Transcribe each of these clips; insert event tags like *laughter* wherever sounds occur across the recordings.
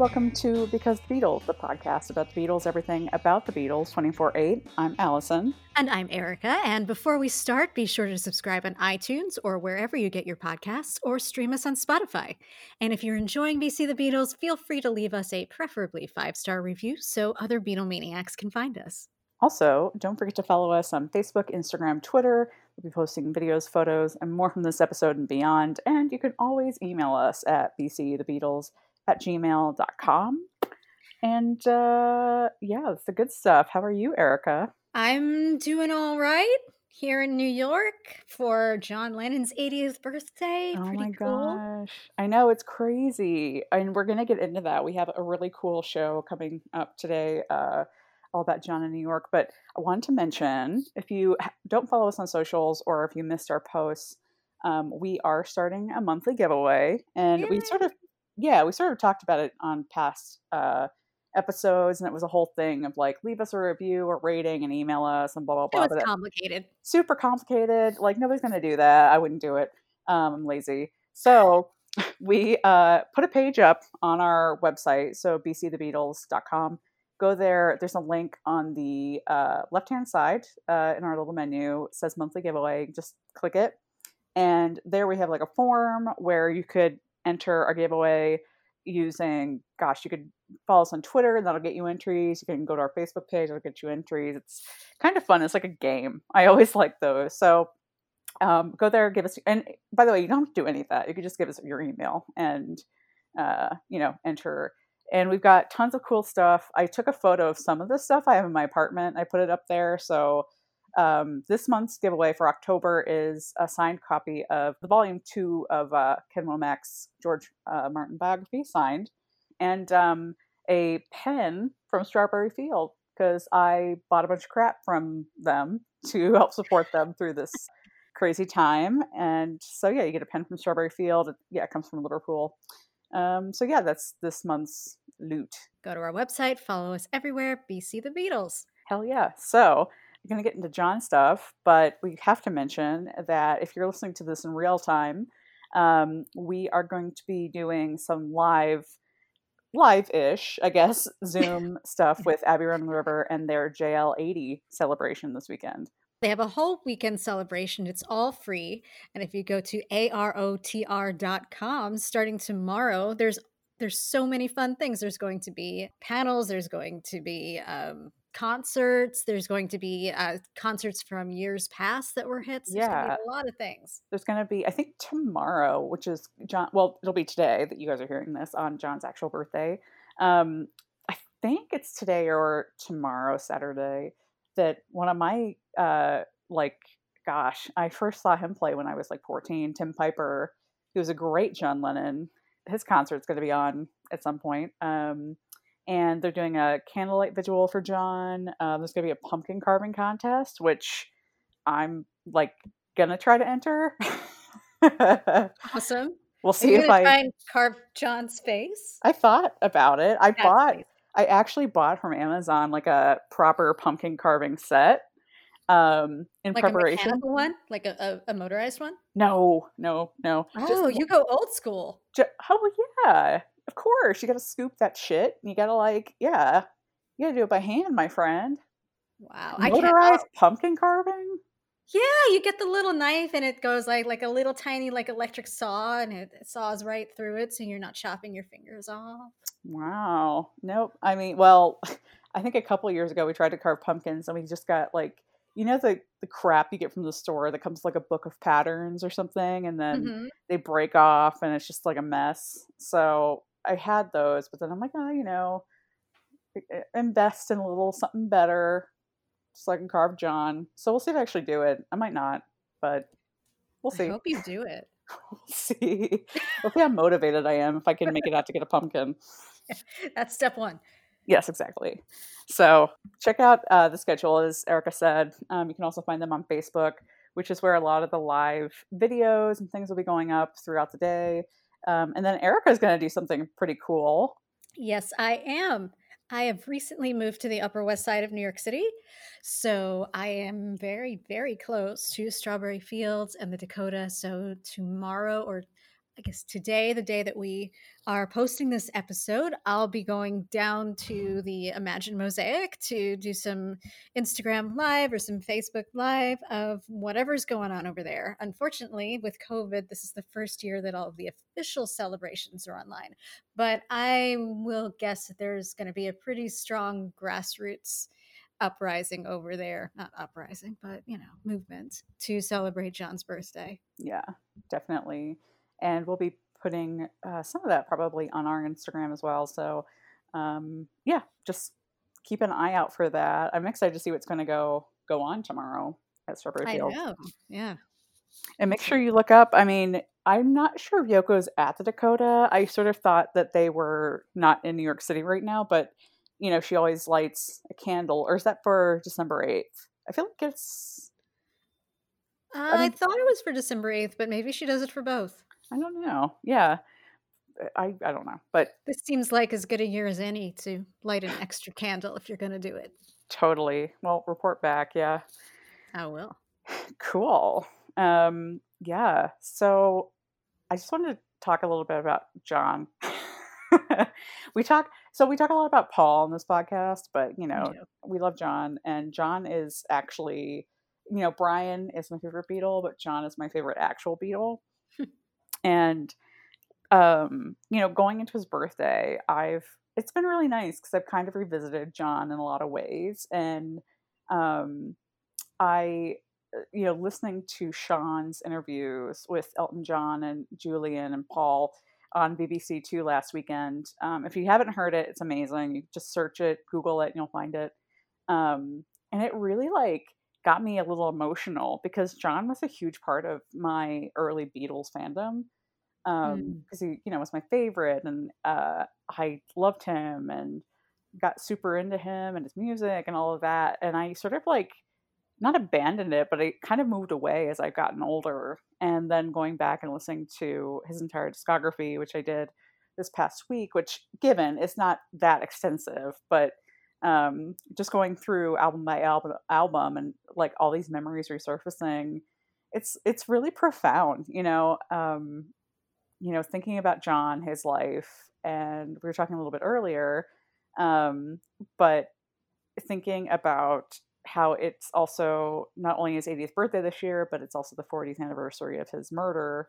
Welcome to Because the Beatles, the podcast about the Beatles, everything about the Beatles 24 8. I'm Allison. And I'm Erica. And before we start, be sure to subscribe on iTunes or wherever you get your podcasts or stream us on Spotify. And if you're enjoying BC the Beatles, feel free to leave us a preferably five star review so other Beatle maniacs can find us. Also, don't forget to follow us on Facebook, Instagram, Twitter. We'll be posting videos, photos, and more from this episode and beyond. And you can always email us at bcthebeatles at gmail.com. And uh, yeah, it's the good stuff. How are you, Erica? I'm doing all right here in New York for John Lennon's 80th birthday. Oh Pretty my cool. gosh. I know it's crazy. And we're going to get into that. We have a really cool show coming up today. Uh, all about John in New York. But I want to mention if you don't follow us on socials or if you missed our posts, um, we are starting a monthly giveaway. And we sort of, yeah, we sort of talked about it on past uh, episodes. And it was a whole thing of like, leave us a review or rating and email us and blah, blah, blah. It was But complicated. super complicated. Like nobody's gonna do that. I wouldn't do it. Um, I'm lazy. So *laughs* we uh, put a page up on our website, so bcthebeatles.com. Go there. There's a link on the uh, left-hand side uh, in our little menu. It says monthly giveaway. Just click it, and there we have like a form where you could enter our giveaway using. Gosh, you could follow us on Twitter, and that'll get you entries. You can go to our Facebook page; that'll get you entries. It's kind of fun. It's like a game. I always *laughs* like those. So um, go there, give us. And by the way, you don't have to do any of that. You could just give us your email and uh, you know enter. And we've got tons of cool stuff. I took a photo of some of the stuff I have in my apartment. I put it up there. So um, this month's giveaway for October is a signed copy of the volume two of uh, Ken Womack's George uh, Martin biography, signed, and um, a pen from Strawberry Field because I bought a bunch of crap from them to *laughs* help support them through this crazy time. And so, yeah, you get a pen from Strawberry Field. Yeah, it comes from Liverpool. Um, so, yeah, that's this month's loot. Go to our website, follow us everywhere, BC the Beatles. Hell yeah. So, we're going to get into John stuff, but we have to mention that if you're listening to this in real time, um, we are going to be doing some live, live ish, I guess, *laughs* Zoom stuff with Abbey the River and their JL80 celebration this weekend. They have a whole weekend celebration. It's all free. And if you go to arotr.com starting tomorrow, there's there's so many fun things. There's going to be panels, there's going to be um, concerts, there's going to be uh, concerts from years past that were hits. There's Yeah. a lot of things. there's going to be i think tomorrow which is john well it'll be today that you guys are hearing this on john's actual birthday um i think it's today or tomorrow saturday that one of my uh like gosh i first saw him play when i was like 14 tim piper he was a great john lennon his concert's going to be on at some point um and they're doing a candlelight vigil for john um, there's going to be a pumpkin carving contest which i'm like gonna try to enter. *laughs* Awesome. we'll see if I. try carve John's face? I thought about it. I That's bought. nice. I actually bought from Amazon like a proper pumpkin carving set. Um, in Like a preparation. mechanical one? Like a, a, a motorized one? No, no, no. Just- Oh, you go old school. ju- oh yeah, of course. You got to scoop that shit. You got to like, yeah, you got to do it by hand, my friend. Wow. I. Motorized pumpkin carving. Yeah, you get the little knife and it goes like like a little tiny like electric saw and it, saws right through it so you're not chopping your fingers off. Wow. Nope. I mean, well, *laughs* I think a couple of years ago we tried to carve pumpkins and we just got like, you know, the the crap you get from the store that comes like a book of patterns or something, and then Mhm. they break off and it's just like a mess. So I had those, but then I'm like, oh, you know, invest in a little something better so I can carve John. So we'll see if I actually do it. I might not, but we'll see. I hope you do it. *laughs* We'll see. We'll see how motivated I am if I can make it out to get a pumpkin. *laughs* That's step one. Yes, exactly. So check out uh, the schedule, as Erica said. Um, you can also find them on Facebook, which is where a lot of the live videos and things will be going up throughout the day. Um, and then Erica is going to do something pretty cool. Yes, I am. I have recently moved to the Upper West Side of New York City. So I am very, very close to Strawberry Fields and the Dakota. So tomorrow, or I guess today, the day that we are posting this episode, I'll be going down to the Imagine Mosaic to do some Instagram live or some Facebook live of whatever's going on over there. Unfortunately, with COVID, this is the first year that all of the official celebrations are online. But I will guess that there's going to be a pretty strong grassroots uprising over there not uprising but you know movement to celebrate john's birthday yeah definitely and we'll be putting uh, some of that probably on our instagram as well. So um, yeah just keep an eye out for that. I'm excited to see what's going to go go on tomorrow at strawberry i field know. Yeah. And make sure you look up i mean i'm not sure if yoko's at the dakota. I sort of thought that they were not in new york city right now but you know, she always lights a candle, or is that for December 8th? I feel like it's. Uh, I, mean, I, thought it was for December 8th, but maybe she does it for both. I don't know. Yeah. I, I don't know. But this seems like as good a year as any to light an extra candle if you're going to do it. Totally. Well, report back. Yeah. I will. *laughs* Cool. Um, yeah. So I just wanted to talk a little bit about John. *laughs* we talk so we talk a lot about Paul on this podcast, but you know, we love John and John is actually you know, Brian is my favorite Beatle, but John is my favorite actual Beatle. And um, you know, going into his birthday, I've it's been really nice because I've kind of revisited John in a lot of ways. And um I uh, you know, listening to Sean's interviews with Elton John and Julian and Paul, on BBC Two last weekend. Um, if you haven't heard it, it's amazing. You just search it, Google it, and you'll find it. Um, and it really like got me a little emotional because John was a huge part of my early Beatles fandom. Um, because mm. he, you know, was my favorite, and uh, I loved him and got super into him and his music and all of that. And I sort of like not abandoned it, but I kind of moved away as I've gotten older. And then going back and listening to his entire discography, which I did this past week, which given it's not that extensive, but um, just going through album by album, album and like all these memories resurfacing, it's it's really profound, you know. Um, you know, thinking about John, his life, and we were talking a little bit earlier, um, but thinking about how it's also not only his 80th birthday this year, but it's also the 40th anniversary of his murder.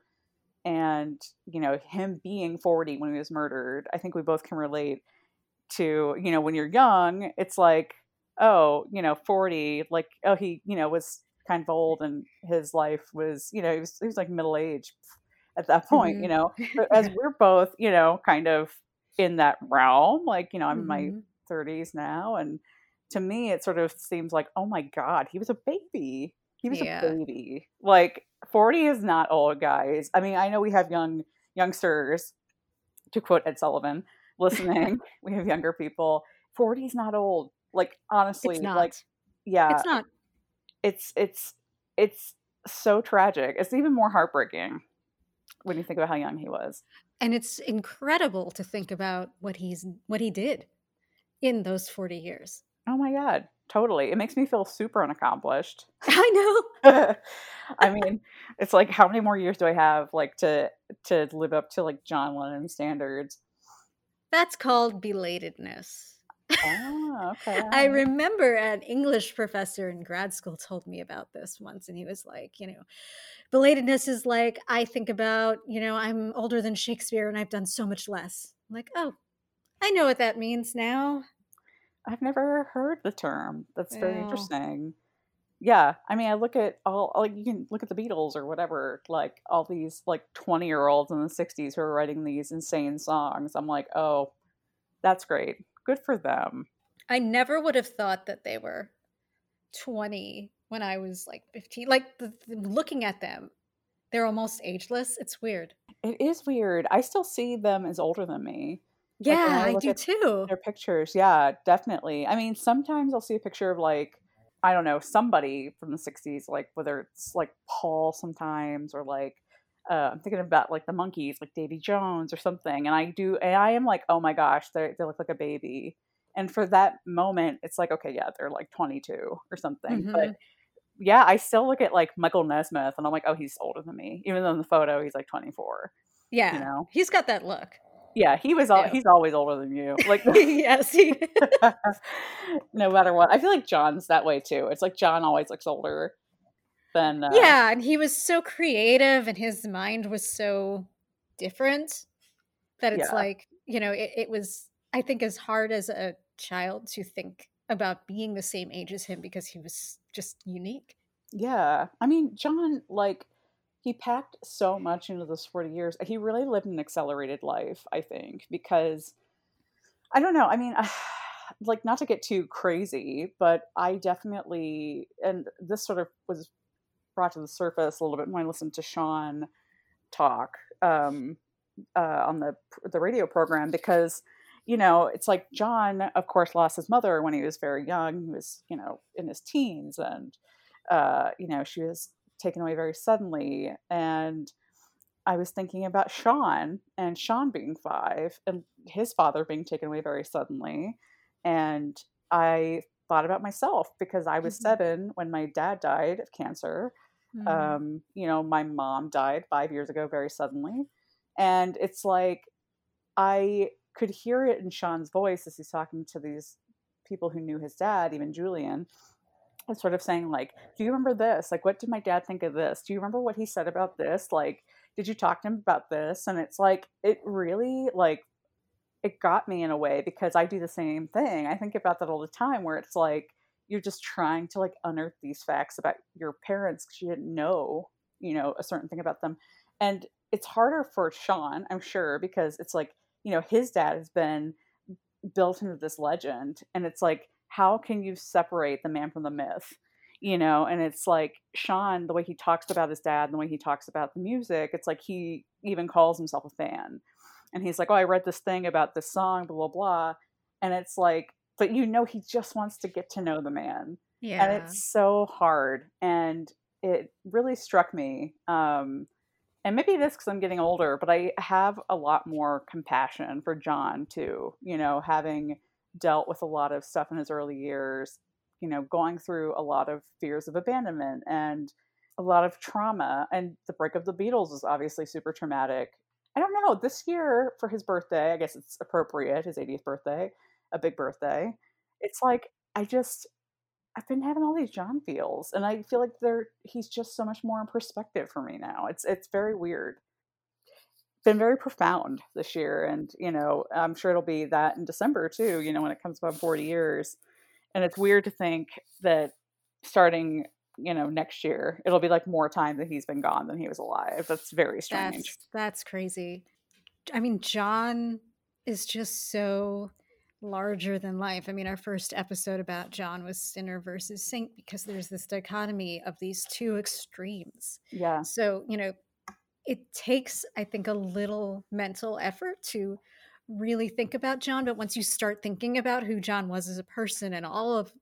And, you know, him being 40 when he was murdered, I think we both can relate to, you know, when you're young, it's like, oh, you know, 40, like, oh, he, you know, was kind of old and his life was, you know, he was, he was like middle age at that point, mm-hmm. you know. But as *laughs* we're both, you know, kind of in that realm, like, you know, I'm mm-hmm. in my 30s now and, to me it sort of seems like oh my god he was a baby he was yeah. a baby like 40 is not old guys i mean i know we have young youngsters to quote ed sullivan listening. *laughs* We have younger people. 40 is not old. Like honestly like yeah. It's not. It's it's it's so tragic. It's even more heartbreaking when you think about how young he was. And it's incredible to think about what he's what he did in those 40 years. Oh my god, totally. It makes me feel super unaccomplished. *laughs* I know. *laughs* I mean, it's like how many more years do I have like to to live up to like John Lennon standards? That's called belatedness. Oh, *laughs* okay. I remember an English professor in grad school told me about this once, and he was like, you know, belatedness is like I think about, you know, I'm older than Shakespeare and I've done so much less. I'm like, oh, I know what that means now. I've never heard the term. That's very yeah. interesting. Yeah, I mean, I look at all like you can look at the Beatles or whatever, like all these like twenty year olds in the '60s who are writing these insane songs. I'm like, oh, that's great, good for them. I never would have thought that they were 20 when I was like 15. Like the, the, looking at them, they're almost ageless. It's weird. It is weird. I still see them as older than me. Yeah, like I, I do too. Their pictures, yeah, definitely. I mean, sometimes I'll see a picture of like I don't know somebody from the '60s, like whether it's like Paul sometimes or like uh, I'm thinking about like the Monkees, like Davy Jones or something, and I do, and I am like, oh my gosh, they they look like a baby. And for that moment, it's like, okay, yeah, they're like 22 or something. Mm-hmm. But yeah, I still look at like Michael Nesmith, and I'm like, oh, he's older than me, even though in the photo he's like 24. Yeah. You know? He's got that look. Yeah, he was all he's always older than you. *laughs* Like yes. He, *laughs* no matter what. I feel like John's that way too. It's like John always looks older than uh, yeah, and he was so creative and his mind was so different that it's Yeah. like, you know, it, it was I think as hard as a child to think about being the same age as him because he was just unique. Yeah. I mean, John, like, he packed so much into those 40 years. He really lived an accelerated life, I think, because I don't know. I mean, *sighs* like, not to get too crazy, but I definitely, and this sort of was brought to the surface a little bit when I listened to Sean talk um, uh, on the the radio program because you know it's like John, of course, lost his mother when he was very young. He was you know in his teens, and uh, you know she was taken away very suddenly. And I was thinking about Sean and Sean being five and his father being taken away very suddenly, and I thought about myself because I was Mhm. seven when my dad died of cancer Mm. um, you know, my mom died five years ago very suddenly. And it's like I could hear it in Sean's voice as he's talking to these people who knew his dad, even Julian, sort of saying, like, do you remember this? Like, what did my dad think of this? Do you remember what he said about this? Like, did you talk to him about this? And it's like, it really, like, it got me in a way because I do the same thing. I think about that all the time where it's like, you're just trying to like unearth these facts about your parents because you didn't know, you know, a certain thing about them. And it's harder for Sean, I'm sure, because it's like, you know, his dad has been built into this legend. And it's like, how can you separate the man from the myth? You know, and it's like Sean, the way he talks about his dad and the way he talks about the music, it's like he even calls himself a fan. And he's like, Oh, I read this thing about this song, blah, blah, blah. And it's like, but you know, he just wants to get to know the man yeah. and it's so hard and it really struck me um and maybe it is because i'm getting older but i have a lot more compassion for john too you know having dealt with a lot of stuff in his early years you know going through a lot of fears of abandonment and a lot of trauma and the break of the beatles was obviously super traumatic i don't know this year for his birthday i guess it's appropriate his 80th birthday a big birthday it's like i just I've been having all these John feels, and I feel like they're he's just so much more in perspective for me now. It's it's very weird. Been very profound this year, and you know I'm sure it'll be that in December too. You know when it comes about 40 years, and it's weird to think that starting you know next year it'll be like more time that he's been gone than he was alive. That's very strange. That's that's crazy. I mean, John is just so larger than life. I mean, our first episode about John was Sinner versus Saint because there's this dichotomy of these two extremes. Yeah, So, you know, it takes, I think, a little mental effort to really think about John. But once you start thinking about who John was as a person and all of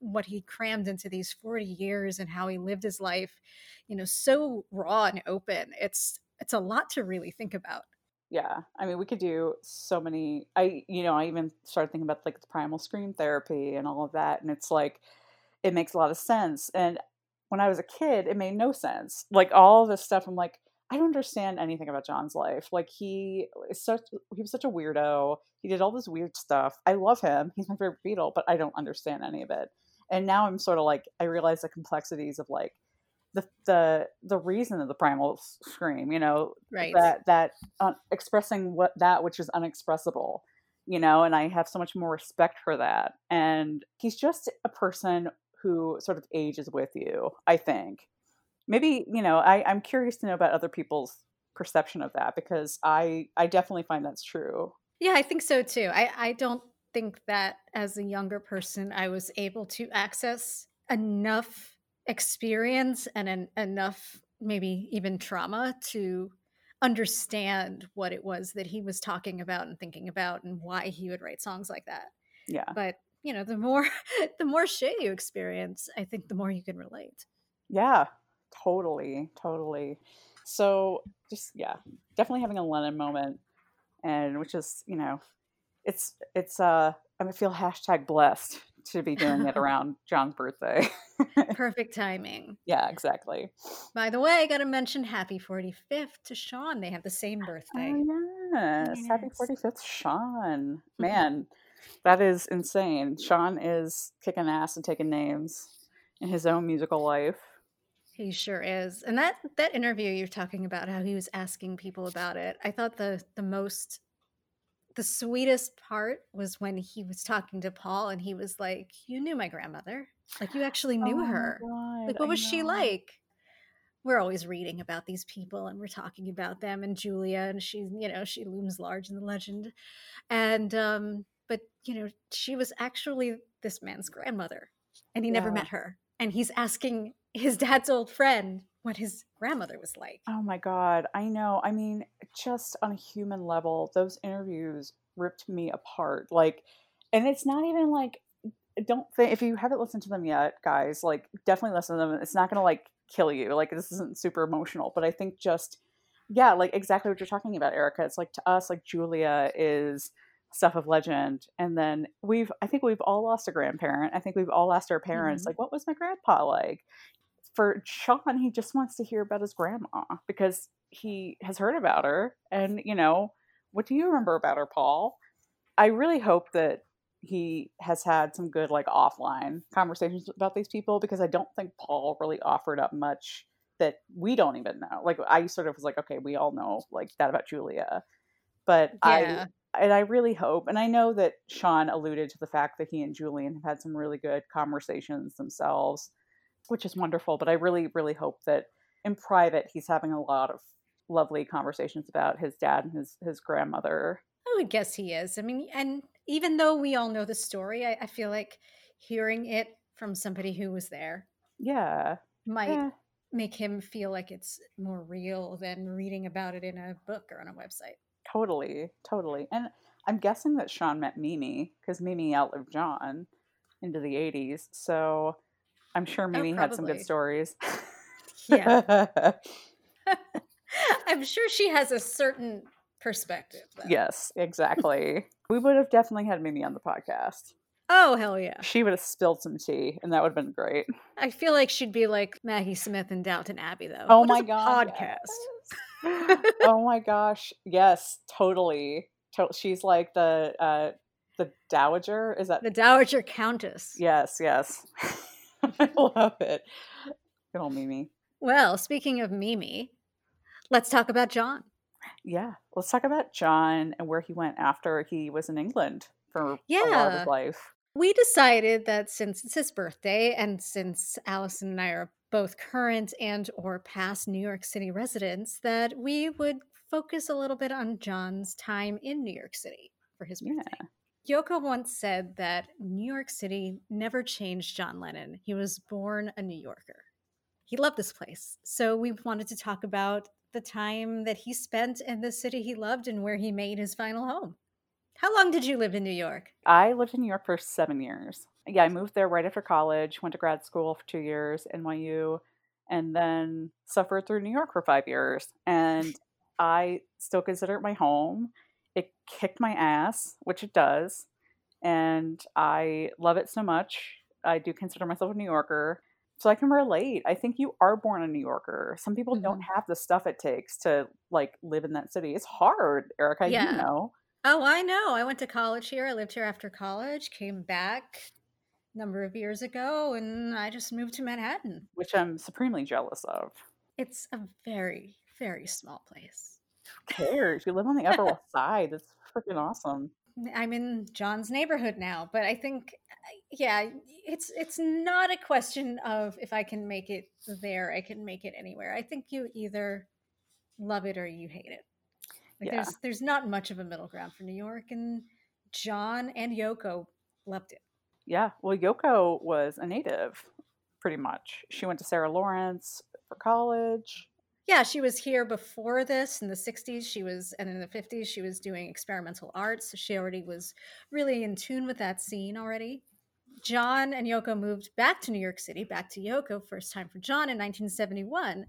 what he crammed into these 40 years and how he lived his life, you know, so raw and open, it's it's a lot to really think about. yeah. I mean, we could do so many. I you know I even started thinking about like the primal scream therapy and all of that, and it's like it makes a lot of sense. And when I was a kid, it made no sense. Like all this stuff, I'm like, I don't understand anything about John's life. Like he is such he was such a weirdo. He did all this weird stuff. I love him. He's my favorite Beatle, but I don't understand any of it. And now I'm sort of like I realize the complexities of like the the the reason of the primal scream. You know Right. that that uh, expressing what that which is unexpressible you know and i have so much more respect for that and he's just a person who sort of ages with you i think maybe you know I, i'm curious to know about other people's perception of that because i i definitely find that's true Yeah, I think so too. I, I don't think that as a younger person, I was able to access enough experience and en- enough, maybe even trauma, to understand what it was that he was talking about and thinking about and why he would write songs like that. yeah But, you know, the more *laughs* the more shit you experience, I think the more you can relate. yeah totally totally so just yeah definitely having a lennon moment and which is you know it's it's uh i feel hashtag blessed to be doing it *laughs* around john's birthday Perfect timing. Yeah, exactly. By the way, I got to mention happy 45th to Sean. They have the same birthday. Oh, yes. Happy 45th, Sean. *laughs* Man, that is insane. Sean is kicking ass and taking names in his own musical life. He sure is. And that that interview you're talking about how he was asking people about it. I thought the the most the sweetest part was when he was talking to Paul and he was like, "You knew my grandmother. Like you actually knew Oh her. God, Like I what was she like?" We're always reading about these people and we're talking about them and Julia and she, you know, she looms large in the legend. And um but, you know, she was actually this man's grandmother and he never met her. And he's asking his dad's old friend what his grandmother was like. Oh my God, I know. I mean, just on a human level, those interviews ripped me apart. Like, and it's not even like, don't think, if you haven't listened to them yet, guys, like, definitely listen to them. It's not going to like kill you. Like, this isn't super emotional, but I think just, yeah, like exactly what you're talking about, Erica. It's like to us, like, Julia is stuff of legend. And then we've, I think we've all lost a grandparent. I think we've all lost our parents. Mhm. Like, what was my grandpa like? For Sean, he just wants to hear about his grandma because he has heard about her. And, you know, what do you remember about her, Paul? I really hope that he has had some good, like, offline conversations about these people because I don't think Paul really offered up much that we don't even know. Like, I sort of was like, okay, we all know, like, that about Julia. But Yeah. I, and I really hope, and I know that Sean alluded to the fact that he and Julian have had some really good conversations themselves which is wonderful. But I really, really hope that in private he's having a lot of lovely conversations about his dad and his his grandmother. Oh, I would guess he is. I mean, and even though we all know the story, I, I feel like hearing it from somebody who was there Yeah, might yeah, make him feel like it's more real than reading about it in a book or on a website. totally, totally. And I'm guessing that Sean met Mimi because Mimi outlived John into the '80s, so I'm sure Mimi had some good stories. *laughs* Yeah. *laughs* *laughs* I'm sure she has a certain perspective. Though. yes, exactly. we would have definitely had Mimi on the podcast. Oh, hell yeah. She would have spilled some tea, and that would have been great. I feel like she'd be like Maggie Smith in Downton Abbey, though. Oh What my god! Podcast. yes. oh my gosh! Yes, totally. To- she's like the uh, the dowager. Is that? The Dowager Countess. Yes, yes. *laughs* I love it. Good old Mimi. Well, speaking of Mimi, let's talk about John. Yeah, let's talk about John and where he went after he was in England for a lot of his life. We decided that since it's his birthday and since Allison and I are both current and or past New York City residents that we would focus a little bit on John's time in New York City for his Yeah. Yoko once said that New York City never changed John Lennon. He was born a New Yorker. He loved this place. So we wanted to talk about the time that he spent in the city he loved and where he made his final home. How long did you live in New York? I lived in New York for seven years. Yeah, I moved there right after college, went to grad school for two years, NYU, and then suffered through New York for five years. And I still consider it my home. It kicked my ass, which it does. And I love it so much. I do consider myself a New Yorker. So I can relate. I think you are born a New Yorker. Some people don't mm-hmm. have the stuff it takes to like live in that city. It's hard, Erica. Yeah. You know. Oh, I know. I went to college here. I lived here after college, came back a number of years ago, and I just moved to Manhattan. which I'm supremely jealous of. It's a very, very small place. Who cares? You live on the Upper *laughs* West Side. That's freaking awesome. I'm in John's neighborhood now, but I think yeah, it's it's not a question of if I can make it there, I can make it anywhere. I think you either love it or you hate it. Like Yeah. there's there's not much of a middle ground for New York and John and Yoko loved it. Yeah. Well, Yoko was a native, pretty much. She went to Sarah Lawrence for college. Yeah, she was here before this in the 60s. She was, and in the 50s, she was doing experimental arts. So she already was really in tune with that scene already. John and Yoko moved back to New York City, back to Yoko, first time for John in 1971.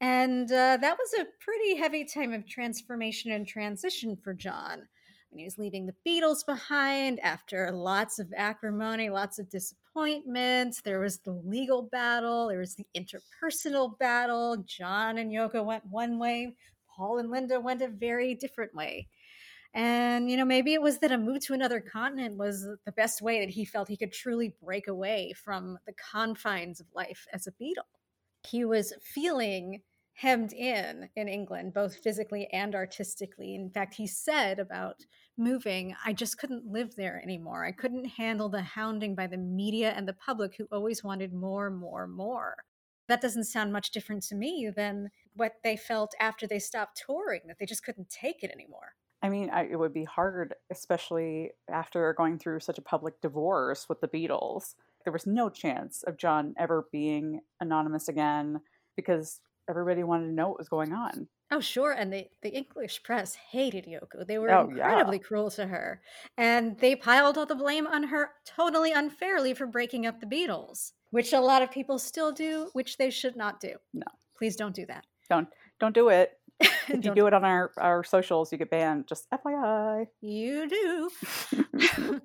And uh, that was a pretty heavy time of transformation and transition for John. When he was leaving the Beatles behind after lots of acrimony, lots of disappointment. There was the legal battle, there was the interpersonal battle. John and Yoko went one way, Paul and Linda went a very different way. And, you know, maybe it was that a move to another continent was the best way that he felt he could truly break away from the confines of life as a Beatle. He was feeling hemmed in in England, both physically and artistically. In fact, he said about moving, I just couldn't live there anymore. I couldn't handle the hounding by the media and the public who always wanted more, more, more. That doesn't sound much different to me than what they felt after they stopped touring, that they just couldn't take it anymore. I mean, I, it would be hard, especially after going through such a public divorce with the Beatles. There was no chance of John ever being anonymous again because everybody wanted to know what was going on. Oh, sure. And the, the English press hated Yoko. They were oh, incredibly yeah. cruel to her. And they piled all the blame on her totally unfairly for breaking up the Beatles, which a lot of people still do, which they should not do. No. Please don't do that. Don't don't do it. *laughs* if you do it on our, our socials, you get banned. Just FYI. You do. *laughs* *laughs*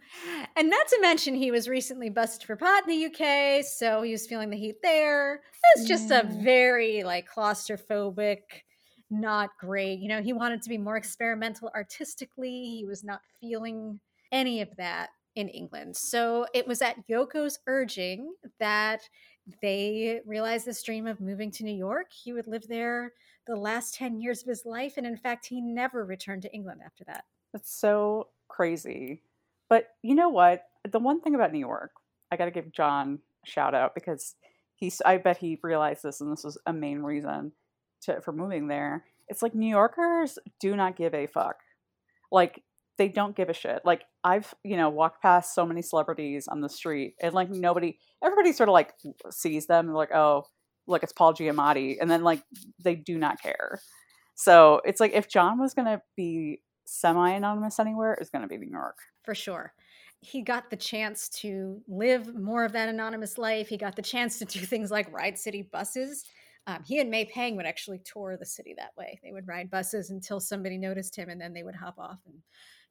and not to mention, he was recently busted for pot in the UK, so he was feeling the heat there. It's just a very like claustrophobic, not great. You know, he wanted to be more experimental artistically. He was not feeling any of that in England. So it was at Yoko's urging that they realized this dream of moving to New York. He would live there the last 10 years of his life. And in fact, he never returned to England after that. That's so crazy. But you know what? The one thing about New York, I got to give John a shout out because he's, I bet he realized this and this was a main reason to, for moving there. It's like New Yorkers do not give a fuck. Like, they don't give a shit. Like I've, you know, walked past so many celebrities on the street and like nobody everybody sort of like sees them and like, oh, look, it's Paul Giamatti. And then like they do not care. So it's like if John was gonna be semi anonymous anywhere, it's gonna be New York. For sure. He got the chance to live more of that anonymous life. He got the chance to do things like ride city buses. Um, he and May Pang would actually tour the city that way. They would ride buses until somebody noticed him, and then they would hop off and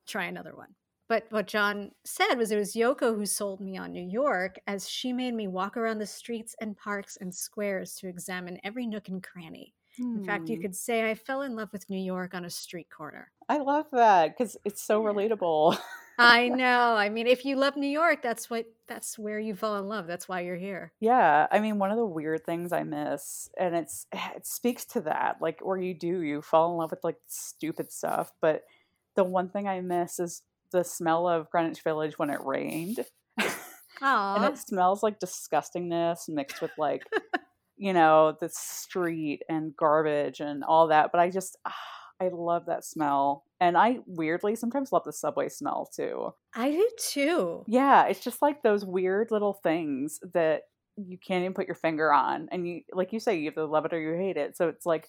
try another one. But what John said was it was Yoko who sold me on New York as she made me walk around the streets and parks and squares to examine every nook and cranny. Hmm. In fact, you hmm. could say I fell in love with New York on a street corner. I love that because it's so relatable. *laughs* I know. I mean, if you love New York, that's what that's where you fall in love. That's why you're here. Yeah. I mean, one of the weird things I miss, and it's *sighs* it speaks to that, like where you do, you fall in love with like stupid stuff, but the one thing I miss is the smell of Greenwich Village when it rained. and it smells like disgustingness mixed with like, you know, the street and garbage and all that. But I just, ah, I love that smell. And I weirdly sometimes love the subway smell too. I do too. Yeah, it's just like those weird little things that you can't even put your finger on. And you, like you say, you either love it or you hate it. So it's like,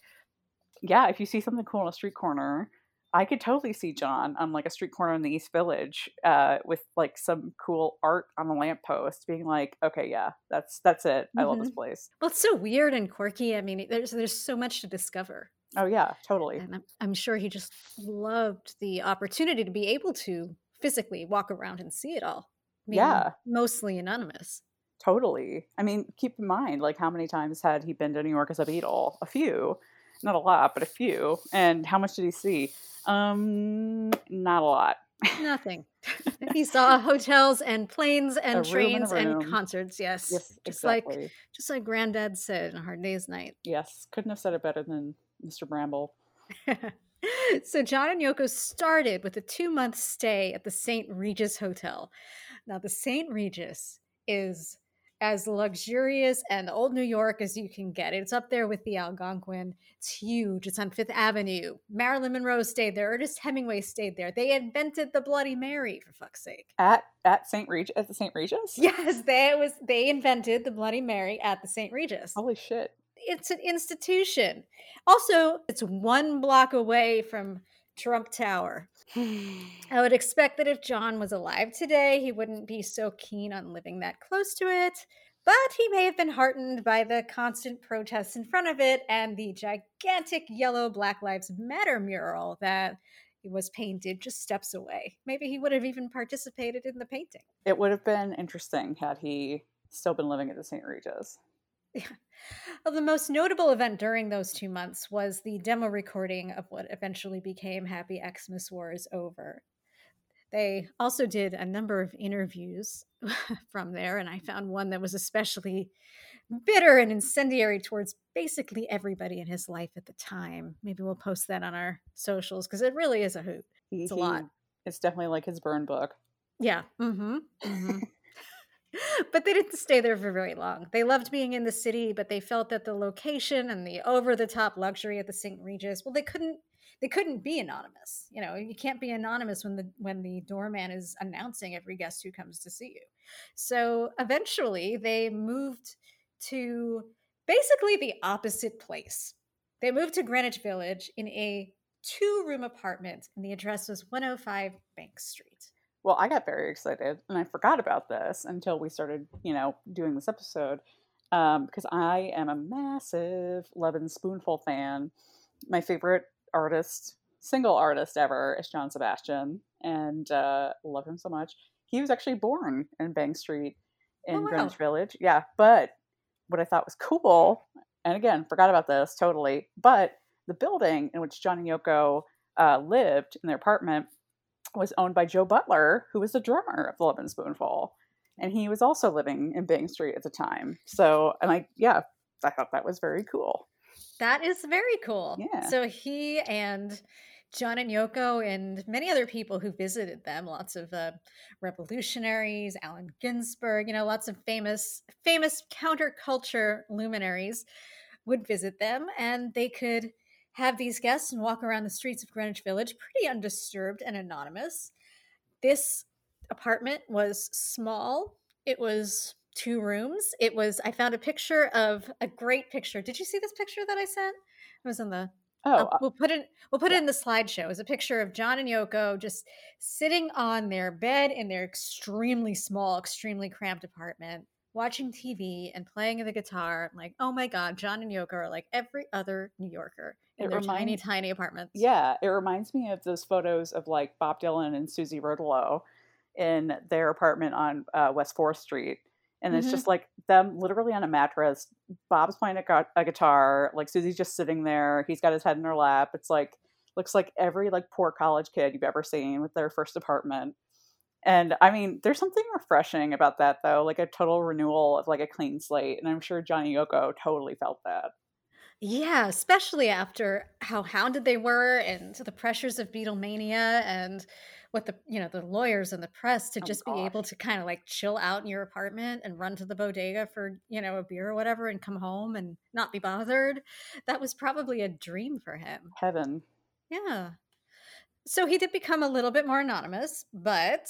yeah, if you see something cool on a street corner, I could totally see John on like a street corner in the East Village uh, with like some cool art on a lamppost, being like, "Okay, yeah, that's that's it. I mm-hmm. love this mm-hmm. place." Well, it's so weird and quirky. I mean, there's there's so much to discover. Oh yeah, totally. And I'm, I'm sure he just loved the opportunity to be able to physically walk around and see it all. I mean, yeah, mostly anonymous. Totally. I mean, keep in mind, like, how many times had he been to New York as a Beatle? A few not a lot, but a few. And how much did he see? Um, not a lot. Nothing. *laughs* he saw hotels and planes and trains and, concerts. Yes, yes, just exactly. like just like Granddad said, in "A hard day's night." Yes, couldn't have said it better than Mr. Brambell. *laughs* so John and Yoko started with a two-month stay at the St. Regis Hotel. Now, the St. Regis is as luxurious and old New York as you can get. It's up there with the Algonquin. It's huge. It's on Fifth Avenue. Marilyn Monroe stayed there. Ernest Hemingway stayed there. They invented the Bloody Mary, for fuck's sake. At at St. Regis at the St. Regis? *laughs* Yes, they was they invented the Bloody Mary at the St. Regis. Holy shit. It's an institution. Also, it's one block away from Trump Tower. *sighs* I would expect that if John was alive today, he wouldn't be so keen on living that close to it. But he may have been heartened by the constant protests in front of it and the gigantic yellow Black Lives Matter mural that was painted just steps away. Maybe he would have even participated in the painting. It would have been interesting had he still been living at the St. Regis. Yeah. Well, the most notable event during those two months was the demo recording of what eventually became Happy Xmas War is Over. They also did a number of interviews *laughs* from there, and I found one that was especially bitter and incendiary towards basically everybody in his life at the time. Maybe we'll post that on our socials because it really is a hoot. It's a lot. It's definitely like his burn book. Yeah. Mm-hmm. mm-hmm. *laughs* but they didn't stay there for very long. They loved being in the city, but they felt that the location and the over-the-top luxury at the St. Regis, well, they couldn't they couldn't be anonymous. You know, you can't be anonymous when the when the doorman is announcing every guest who comes to see you. So eventually they moved to basically the opposite place. They moved to Greenwich Village in a two-room apartment, and the address was 105 Bank Street. Well, I got very excited and I forgot about this until we started, you know, doing this episode. Um, because I am a massive Lovin' Spoonful fan. My favorite artist, single artist ever, is John Sebastian, and uh, love him so much. He was actually born in Bank Street in Oh, wow. Greenwich Village. Yeah, but what I thought was cool, and again, forgot about this totally, but the building in which John and Yoko uh, lived in their apartment was owned by Joe Butler, who was the drummer of the Lovin' Spoonful. And he was also living in Bank Street at the time. So, and I, yeah, I thought that was very cool. That is very cool. Yeah. So he and John and Yoko and many other people who visited them, lots of uh, revolutionaries, Allen Ginsberg, you know, lots of famous famous counterculture luminaries would visit them and they could have these guests and walk around the streets of Greenwich Village pretty undisturbed and anonymous. This apartment was small. It was two rooms. It was I found a picture of a great picture. Did you see this picture that I sent? It was in the Oh, I'll- uh, we'll put it we'll put it in the slideshow. It was a picture of John and Yoko just sitting on their bed in their extremely small, extremely cramped apartment, watching TV and playing the guitar. I'm like, oh my god, John and Yoko are like every other New Yorker It reminds, tiny, tiny apartments. yeah, it reminds me of those photos of like Bob Dylan and Susie Rotolo in their apartment on uh, West 4th Street. And it's Mhm. just like them literally on a mattress. Bob's playing a, gu- a guitar. Like Susie's just sitting there. He's got his head in her lap. It's like, looks like every like poor college kid you've ever seen with their first apartment. And I mean, there's something refreshing about that though, like a total renewal of like a clean slate. And I'm sure Johnny Yoko totally felt that. Yeah, especially after how hounded they were and the pressures of Beatlemania and what the you know the lawyers and the press to Oh, just be able to kind of like chill out in your apartment and run to the bodega for you know a beer or whatever and come home and not be bothered. That was probably a dream for him. Heaven. Yeah. So he did become a little bit more anonymous, but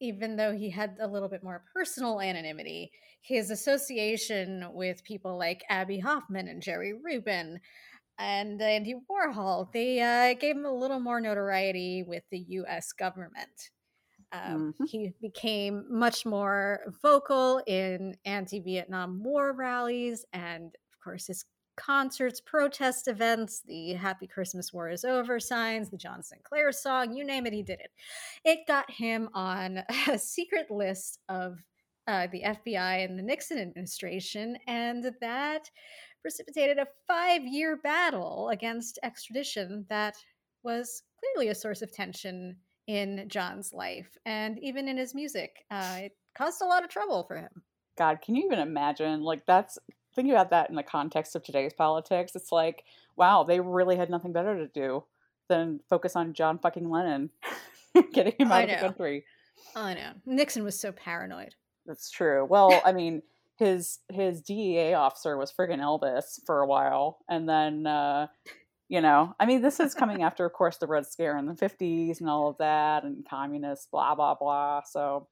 even though he had a little bit more personal anonymity, his association with people like Abbie Hoffman and Jerry Rubin and Andy Warhol, they uh, gave him a little more notoriety with the US government. Um, Mhm. He became much more vocal in anti Vietnam War rallies and, of course, his concerts, protest events, the Happy Christmas War is Over signs, the John Sinclair song, you name it, he did it. It got him on *laughs* a secret list of uh, the FBI and the Nixon administration, and that precipitated a five year battle against extradition that was clearly a source of tension in John's life and even in his music. Uh, it caused a lot of trouble for him. God, can you even imagine? Like, that's thinking about that in the context of today's politics. It's like, wow, they really had nothing better to do than focus on John fucking Lennon, *laughs* getting him out of the country. I know. Nixon was so paranoid. That's true. Well, I mean, his his DEA officer was friggin' Elvis for a while, and then uh, you know, I mean, this is coming *laughs* after, of course, the Red Scare in the fifties and all of that, and communists, blah blah blah. So,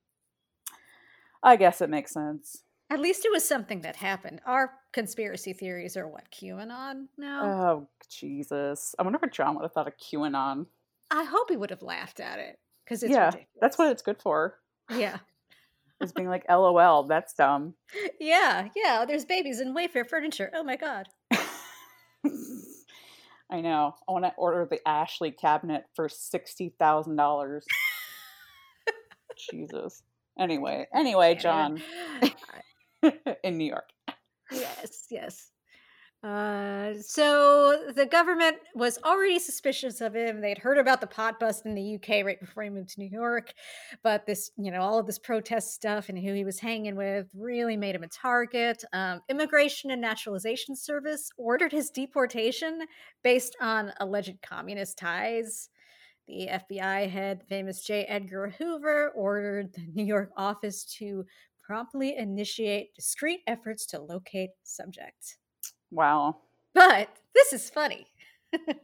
I guess it makes sense. At least it was something that happened. Our conspiracy theories are what QAnon now. Oh Jesus! I wonder what John would have thought of QAnon. I hope he would have laughed at it because it's yeah, ridiculous. that's what it's good for. Yeah, *laughs* Is being like, "LOL, that's dumb." *laughs* yeah, yeah. There's babies in Wayfair furniture. Oh my god. *laughs* I know. I want to order the Ashley cabinet for sixty thousand dollars. Jesus. Anyway, anyway, John *laughs* in New York. Yes, yes. Uh, so the government was already suspicious of him. They'd heard about the pot bust in the UK right before he moved to New York, but this, you know, all of this protest stuff and who he was hanging with really made him a target. Um, Immigration and Naturalization Service ordered his deportation based on alleged communist ties. The FBI head, famous J. Edgar Hoover, ordered the New York office to promptly initiate discreet efforts to locate subject. Wow. But this is funny. *laughs* the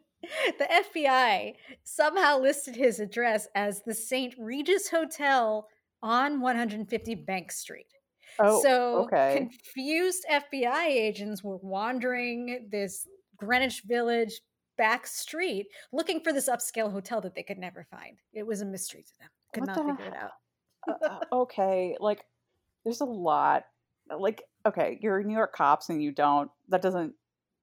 FBI somehow listed his address as the St. Regis Hotel on 150 Bank Street. Oh, so okay. confused FBI agents were wandering this Greenwich Village back street looking for this upscale hotel that they could never find. It was a mystery to them. Could What not the figure it out. Uh, uh, okay, like there's a lot. Like, okay, you're New York cops and you don't. That doesn't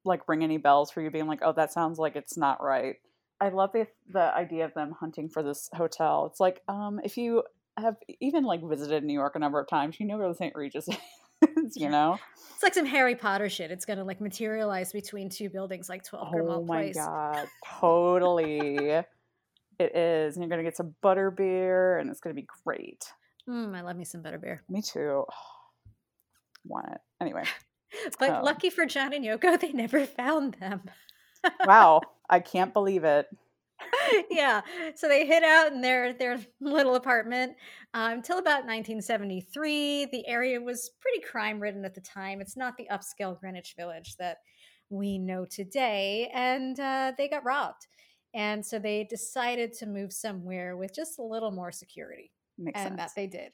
like ring any bells for you being like, oh, that sounds like it's not right. I love the the idea of them hunting for this hotel. It's like, um, if you have even like visited New York a number of times, you know where the St. Regis *laughs* is. You know? It's like some Harry Potter shit. It's gonna like materialize between two buildings like 12 Oh Grimmauld my Place. god, *laughs* totally. it is, and you're gonna get some butter beer, and it's gonna be great. Mm, I love me some butterbeer. Me too. *sighs* Want it anyway? *laughs* But Oh. lucky for John and Yoko, they never found them. Wow, *laughs* I can't believe it. yeah. So they hid out in their their *laughs* little apartment um, until about 1973. The area was pretty crime ridden at the time. It's not the upscale Greenwich Village that we know today, and uh, they got robbed. And so they decided to move somewhere with just a little more security. Makes and sense. that they did.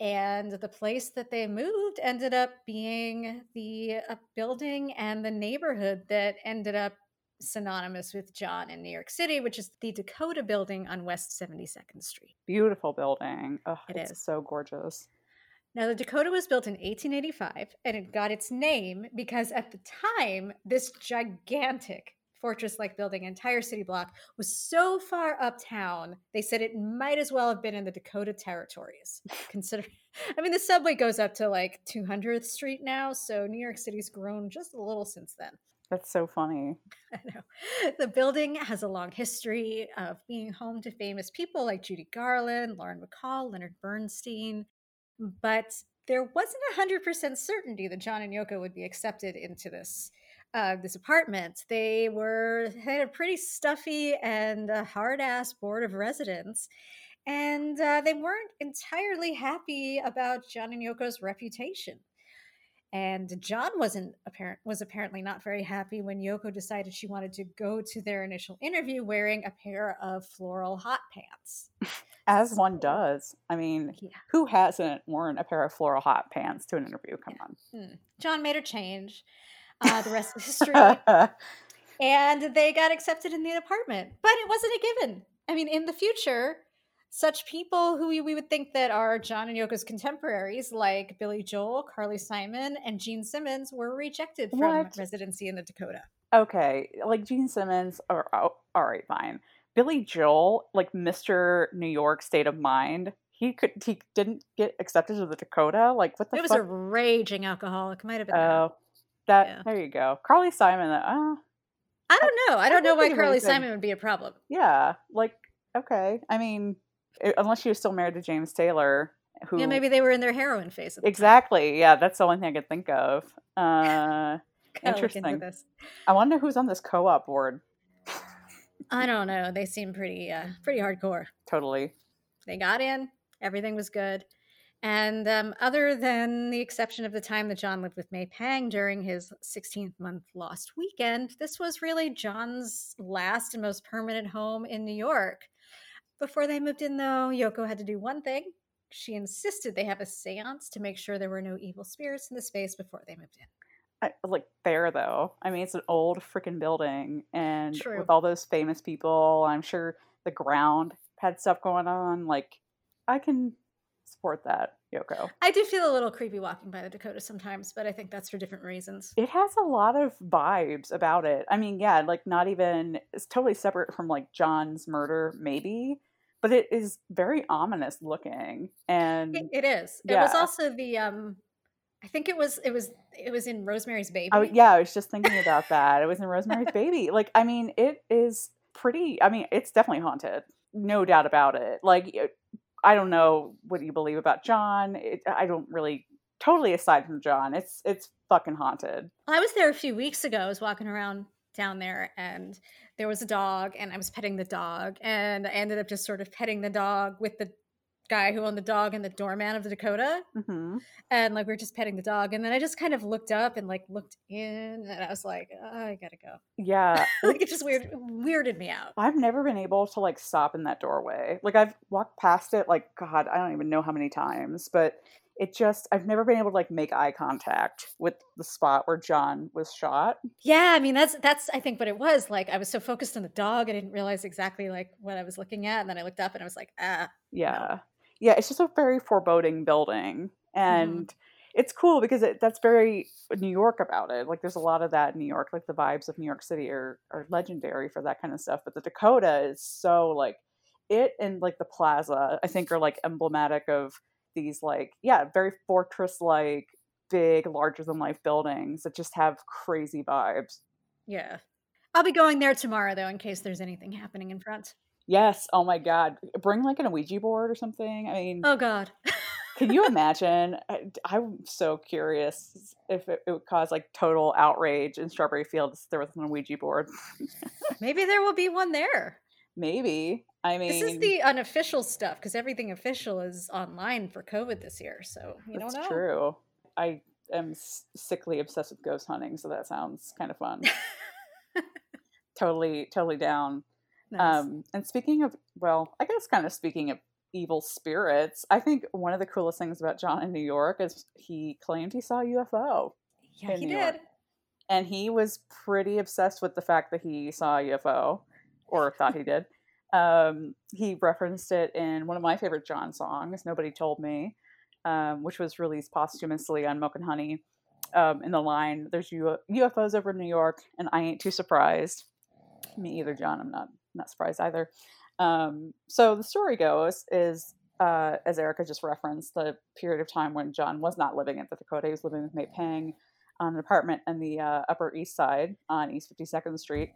And the place that they moved ended up being the uh, building and the neighborhood that ended up synonymous with John in New York City, which is the Dakota building on West 72nd Street. Beautiful building. Oh, It it's is. so gorgeous. Now, the Dakota was built in 1885 and it got its name because at the time, this gigantic fortress like building, entire city block, was so far uptown, they said it might as well have been in the Dakota territories. Consider, I mean, the subway goes up to like 200th Street now, so New York City's grown just a little since then. That's so funny. *laughs* I know. The building has a long history of being home to famous people like Judy Garland, Lauren Bacall, Leonard Bernstein, but there wasn't a hundred percent certainty that John and Yoko would be accepted into this uh, this apartment. They were they had a pretty stuffy and uh, hard ass board of residents, and uh, they weren't entirely happy about John and Yoko's reputation. And John wasn't apparent was apparently not very happy when Yoko decided she wanted to go to their initial interview wearing a pair of floral hot pants. As one does. I mean, Yeah. who hasn't worn a pair of floral hot pants to an interview? Come Hmm. John made her change. Uh, the rest is history. *laughs* and they got accepted in the apartment. But it wasn't a given. I mean, in the future, such people who we, we would think that are John and Yoko's contemporaries, like Billy Joel, Carly Simon, and Gene Simmons, were rejected from What? residency in the Dakota. okay, like Gene Simmons, or oh, all right, fine. Billy Joel, like Mr. New York State of Mind, he could he didn't get accepted to the Dakota. Like what the It was fuck? a raging alcoholic. Might have been. Oh, that Yeah. there you go. Carly Simon. Uh, I don't know. I don't know why Carly anything. Simon would be a problem. yeah, like okay. I mean, i- unless she was still married to James Taylor, who Yeah, maybe they were in their heroin phase. The time. exactly. Yeah, that's the only thing I could think of. Uh, *laughs* interesting. I wonder who's on this co-op board. *laughs* I don't know. They seem pretty, uh, pretty hardcore. Totally. They got in. Everything was good. And um, other than the exception of the time that John lived with May Pang during his 16th month lost weekend, this was really John's last and most permanent home in New York. Before they moved in, though, Yoko had to do one thing. She insisted they have a seance to make sure there were no evil spirits in the space before they moved in. I, like fair though. I mean, it's an old freaking building, and True. with all those famous people, I'm sure the ground had stuff going on. Like, I can support that, Yoko. I do feel a little creepy walking by the Dakota sometimes, but I think that's for different reasons. It has a lot of vibes about it. I mean, yeah, like not even it's totally separate from like John's murder, maybe, but it is very ominous looking. And It, it is. It was also the um I think it was it was it was in Rosemary's Baby. Oh yeah, I was just thinking about that. It was in Rosemary's *laughs* Baby. Like, I mean, it is pretty. I mean, it's definitely haunted, no doubt about it. Like, I don't know what you believe about John. It, I don't really. Totally aside from John, it's it's fucking haunted. I was there a few weeks ago. I was walking around down there and there was a dog and I was petting the dog and I ended up just sort of petting the dog with the guy who owned the dog and the doorman of the Dakota. hmm And like we are just petting the dog. And then I just kind of looked up and like looked in and I was like, oh, I gotta go. Yeah, *laughs* like it just weird weirded me out. I've never been able to like stop in that doorway. Like I've walked past it like God, I don't even know how many times, but it just I've never been able to like make eye contact with the spot where John was shot. Yeah, I mean that's that's I think what it was. Like I was so focused on the dog, I didn't realize exactly like what I was looking at. And then I looked up and I was like, ah, Yeah. Yeah, it's just a very foreboding building. Mm-hmm. And it's cool because it, that's very New York about it. Like there's a lot of that in New York. Like the vibes of New York City are, are legendary for that kind of stuff. But the Dakota is so like it and like the plaza, I think are like emblematic of these like, yeah, very fortress like big, larger than life buildings that just have crazy vibes. yeah. I'll be going there tomorrow though, in case there's anything happening in front. Yes. Oh my God. Bring like an Ouija board or something. I mean, Oh God. Can you *laughs* imagine? I, I'm so curious if it, it would cause like total outrage in Strawberry Fields if there was an Ouija board. *laughs* Maybe there will be one there. Maybe. I mean, This is the unofficial stuff because everything official is online for COVID this year. So you don't know. true. I am sickly obsessed with ghost hunting, so that sounds kind of fun. *laughs* totally, totally down. Nice. Um, and speaking of, well, I guess kind of speaking of evil spirits, I think one of the coolest things about John in New York is he claimed he saw a UFO. yeah, he New did. York. and he was pretty obsessed with the fact that he saw a UFO or thought he did. *laughs* Um, he referenced it in one of my favorite John songs, "Nobody Told Me," um, which was released posthumously on Milk and Honey. Um, in the line, "There's U- UFOs over New York, and I ain't too surprised." Me either, John. I'm not not surprised either. Um, so the story goes is, uh, as Erica just referenced, the period of time when John was not living at the Dakota. He was living with May Pang on an apartment in the uh, Upper East Side on East 52nd Street.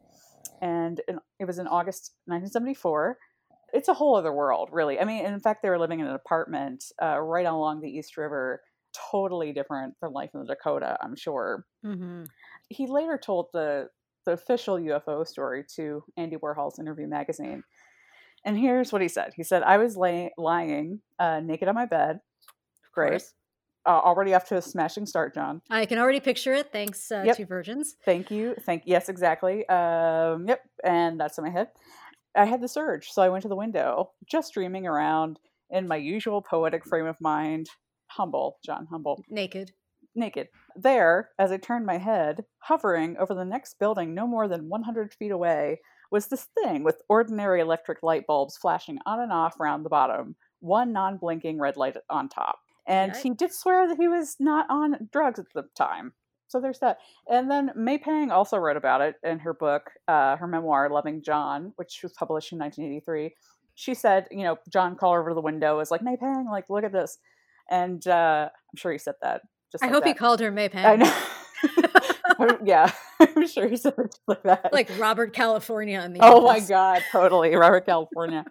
And in, it was in August 1974. It's a whole other world, really. I mean, in fact, they were living in an apartment uh, right along the East River, totally different than life in the Dakota, I'm sure. hmm He later told the, the official UFO story to Andy Warhol's Interview magazine. And here's what he said He said, I was lay- lying uh, naked on my bed. Great. Uh, already off to a smashing start, John. I can already picture it. Thanks uh, Yep. to Virgins. Thank you. Thank yes, exactly. Um, yep, and that's in my head. I had the surge, so I went to the window, just dreaming around in my usual poetic frame of mind. Humble, John, humble, Naked. Naked. There, as I turned my head, hovering over the next building no more than 100 feet away, was this thing with ordinary electric light bulbs flashing on and off round the bottom, one non blinking red light on top. And he did swear that he was not on drugs at the time. So there's that. And then May Pang also wrote about it in her book, uh, her memoir, Loving John, which was published in 1983. She said, you know, John called her over to the window, was like, May Pang, like, look at this. And uh, I'm sure he said that. Just I like hope he called her Maypang. *laughs* I know. *laughs* Yeah, *laughs* I'm sure he said it like that. like Robert California in the oh my god, totally, Robert California.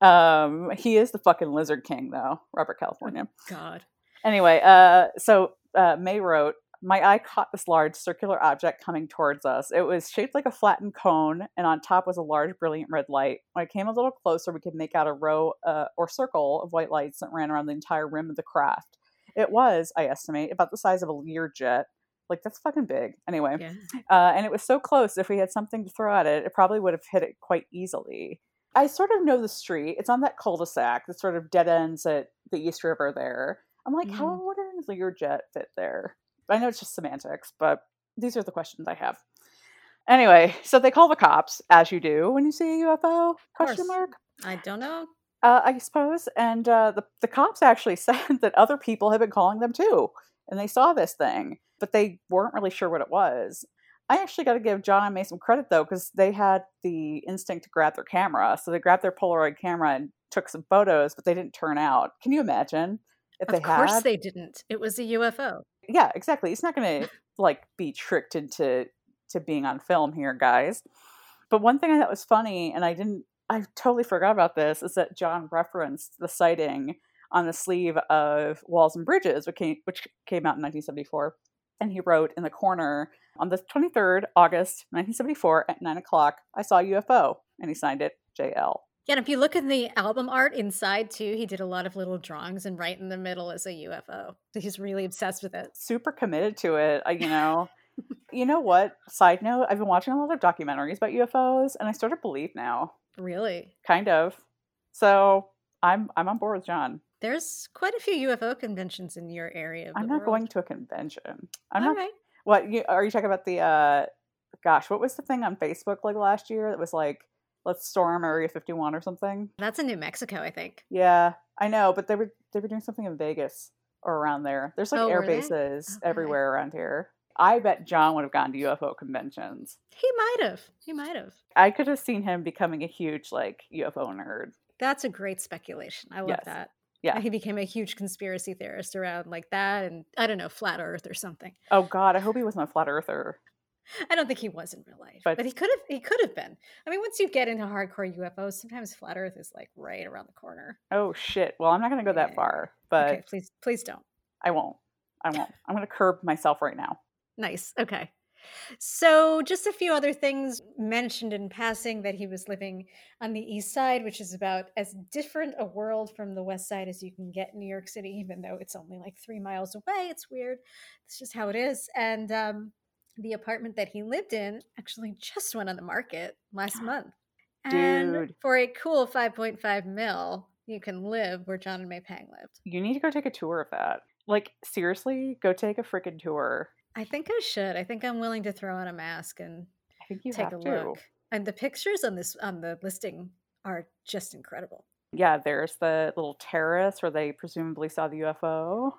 um, he is the fucking Lizard King, though, Robert California. God. Anyway, uh, so uh, May wrote, "My eye caught this large circular object coming towards us. It was shaped like a flattened cone, and on top was a large, brilliant red light. When it came a little closer, we could make out a row uh, or circle of white lights that ran around the entire rim of the craft. It was, I estimate, about the size of a Learjet." Like that's fucking big. Anyway, Yeah. uh, and it was so close. If we had something to throw at it, it probably would have hit it quite easily. I sort of know the street. It's on that cul-de-sac that sort of dead ends at the East River there. I'm like, how Mhm. would a Learjet fit there? I know it's just semantics, but these are the questions I have. Anyway, so they call the cops, as you do when you see a UFO? Question mark. I don't know. Uh, I suppose. And uh, the, the cops actually *laughs* said that other people had been calling them too. And they saw this thing, but they weren't really sure what it was. I actually got to give John and May some credit though, because they had the instinct to grab their camera. So they grabbed their Polaroid camera and took some photos, but they didn't turn out. Can you imagine if of they had? Of course they didn't. It was a UFO. yeah, exactly. It's not going *laughs* to like be tricked into to being on film here, guys. But one thing I thought was funny, and I didn't, I totally forgot about this, is that John referenced the sighting on the sleeve of Walls and Bridges, which came, which came out in 1974. And he wrote in the corner, on the 23rd August 1974 at 9 o'clock, I saw a UFO. And he signed it JL. Yeah, and if you look at the album art inside too, he did a lot of little drawings, and right in the middle is a UFO. So he's really obsessed with it. Super committed to it. You know, *laughs* you know what? Side note, I've been watching a lot of documentaries about UFOs, and I sort of believe now. Really? Kind of. So I'm I'm on board with John. There's quite a few UFO conventions in your area. Of I'm not world. going to a convention. I'm All not. right. What you, are you talking about? The uh, gosh, what was the thing on Facebook like last year that was like, let's storm Area 51 or something? That's in New Mexico, I think. Yeah, I know, but they were they were doing something in Vegas or around there. There's like Oh, air bases Okay. everywhere around here. I bet John would have gone to UFO conventions. He might have. He might have. I could have seen him becoming a huge like UFO nerd. That's a great speculation. I love Yes. that. Yeah. He became a huge conspiracy theorist around like that and I don't know, flat earth or something. Oh God, I hope he wasn't a flat earther. I don't think he was in real life. But, But- he could have he could have been. I mean, once you get into hardcore UFOs, sometimes flat earth is like right around the corner. Oh shit. Well, I'm not gonna go that far, but okay, please please don't. I won't. I won't. I'm gonna curb myself right now. Nice. Okay. So, just a few other things mentioned in passing that he was living on the east side, which is about as different a world from the west side as you can get in New York City, even though it's only like three miles away. It's weird. It's just how it is. And um, the apartment that he lived in actually just went on the market last *gasps* month. And Dude. for a cool 5.5 mil, you can live where John and May Pang lived. You need to go take a tour of that. Like seriously, go take a freaking tour. I think I should. I think I'm willing to throw on a mask and I think you take a to. look. And the pictures on this on the listing are just incredible. Yeah, there's the little terrace where they presumably saw the UFO.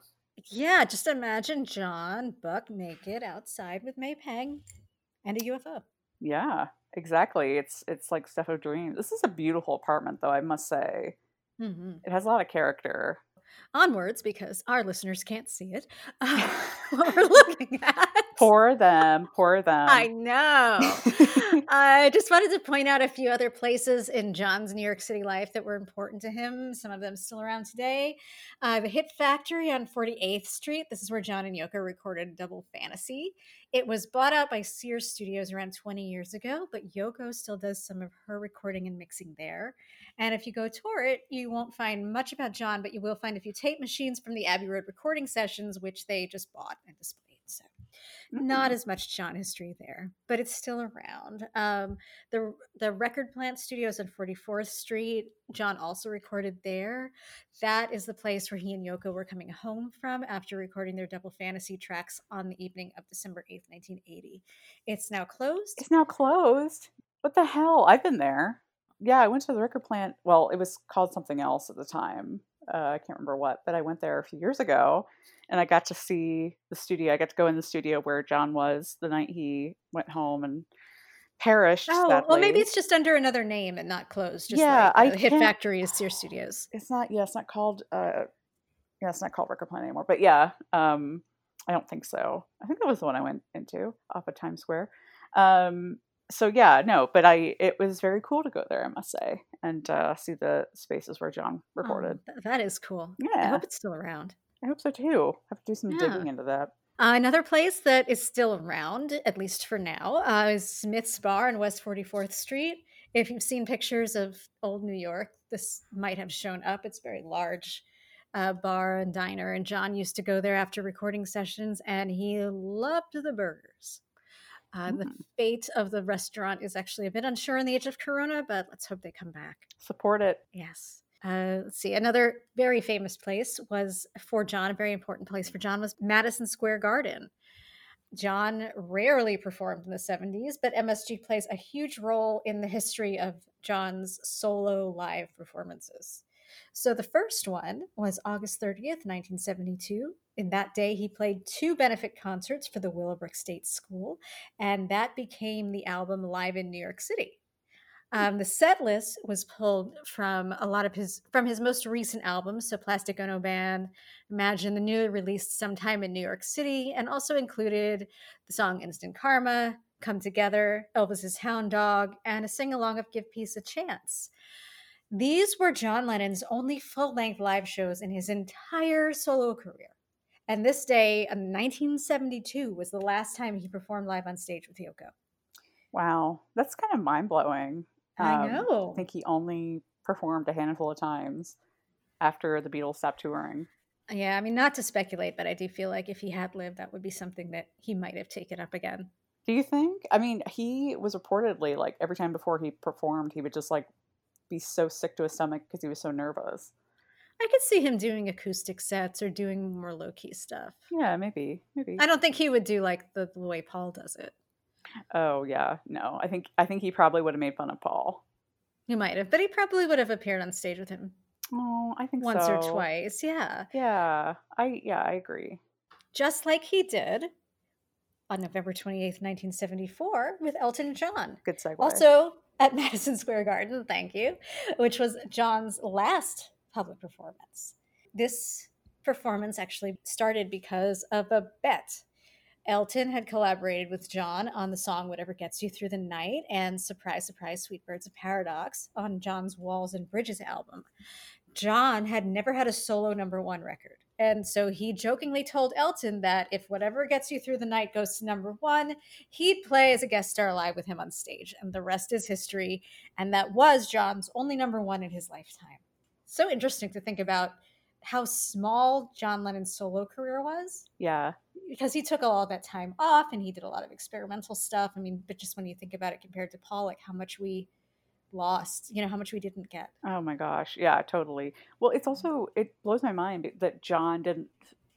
Yeah, just imagine John buck naked outside with May Pang and a UFO. Yeah, exactly. It's it's like stuff of dreams. This is a beautiful apartment, though. I must say, hmm it has a lot of character. Onwards, because our listeners can't see it. *laughs* Uh, *laughs* what we're looking at. Pour them, pour them. I know. *laughs* I just wanted to point out a few other places in John's New York City life that were important to him. Some of them still around today. Uh, the Hit Factory on 48th Street. This is where John and Yoko recorded Double Fantasy. It was bought out by Sears Studios around 20 years ago, but Yoko still does some of her recording and mixing there. And if you go tour it, you won't find much about John, but you will find a few tape machines from the Abbey Road recording sessions, which they just bought and displayed. Not Mm. as much John history there, but it's still around. Um, the the Record Plant Studios on 44th Street, John also recorded there. That is the place where he and Yoko were coming home from after recording their double fantasy tracks on the evening of December 8th, 1980. It's now closed. It's now closed. What the hell? I've been there. Yeah, I went to the record plant. Well, it was called something else at the time. Uh, I can't remember what, but I went there a few years ago and I got to see the studio. I got to go in the studio where John was the night he went home and perished. Oh, well, maybe it's just under another name and not closed. Just Yeah, like I Hit Factory is Sears Studios. it's not yeah it's not called uh yeah it's not called record plant anymore but yeah um i don't think so i think that was the one i went into off of times square um so yeah no but i it was very cool to go there i must say and uh see the spaces where john Oh, recorded th- that is cool. Yeah, I hope it's still around. i hope so too have to do some Yeah. digging into that Uh, another place that is still around, at least for now, uh, is Smith's Bar on West 44th Street. If you've seen pictures of old New York, this might have shown up. It's very large uh, bar and diner, and John used to go there after recording sessions, and he loved the burgers. Uh, The Mm. fate of the restaurant is actually a bit unsure in the age of Corona, but let's hope they come back. support it Yes. Uh, let's see. Another very famous place was for John, a very important place for John was Madison Square Garden. John rarely performed in the 70s, but MSG plays a huge role in the history of John's solo live performances. So the first one was August 30th, 1972. In that day, he played two benefit concerts for the Willowbrook State School, and that became the album Live in New York City. Um, the set list was pulled from a lot of his from his most recent albums, so Plastic Ono Band, Imagine the newly released Sometime in New York City, and also included the song Instant Karma, Come Together, Elvis's Hound Dog, and a sing along of Give Peace a Chance. These were John Lennon's only full length live shows in his entire solo career. And this day uh, in 1972 was the last time he performed live on stage with Yoko. Wow, that's kind of mind blowing. Um, I know. I think he only performed a handful of times after the Beatles stopped touring. Yeah, I mean, not to speculate, but I do feel like if he had lived, that would be something that he might have taken up again. Do you think? I mean, he was reportedly like every time before he performed, he would just like be so sick to his stomach because he was so nervous. I could see him doing acoustic sets or doing more low key stuff. Yeah, maybe, maybe. I don't think he would do like the, the way Paul does it. Oh yeah, no. I think I think he probably would have made fun of Paul. He might have, but he probably would have appeared on stage with him Oh, I think once or twice. Yeah. Yeah, I yeah, I agree. Just like he did on November 28th, 1974, with Elton John. Good segue. Also at *laughs* Madison Square Garden, thank you, which was John's last public performance. This performance actually started because of a bet. Elton had collaborated with John on the song Whatever Gets You Through the Night and Surprise, Surprise, Sweet Birds of Paradox on John's Walls and Bridges album. John had never had a solo number one record. And so he jokingly told Elton that if Whatever Gets You Through the Night goes to number one, he'd play as a guest star live with him on stage. And the rest is history. And that was John's only number one in his lifetime. So interesting to think about how small John Lennon's solo career was yeah, because he took all that time off and he did a lot of experimental stuff. I mean, but just when you think about it compared to Paul, like how much we lost, you know, how much we didn't get. Oh my gosh. Yeah, totally. Well, it's also it blows my mind that John didn't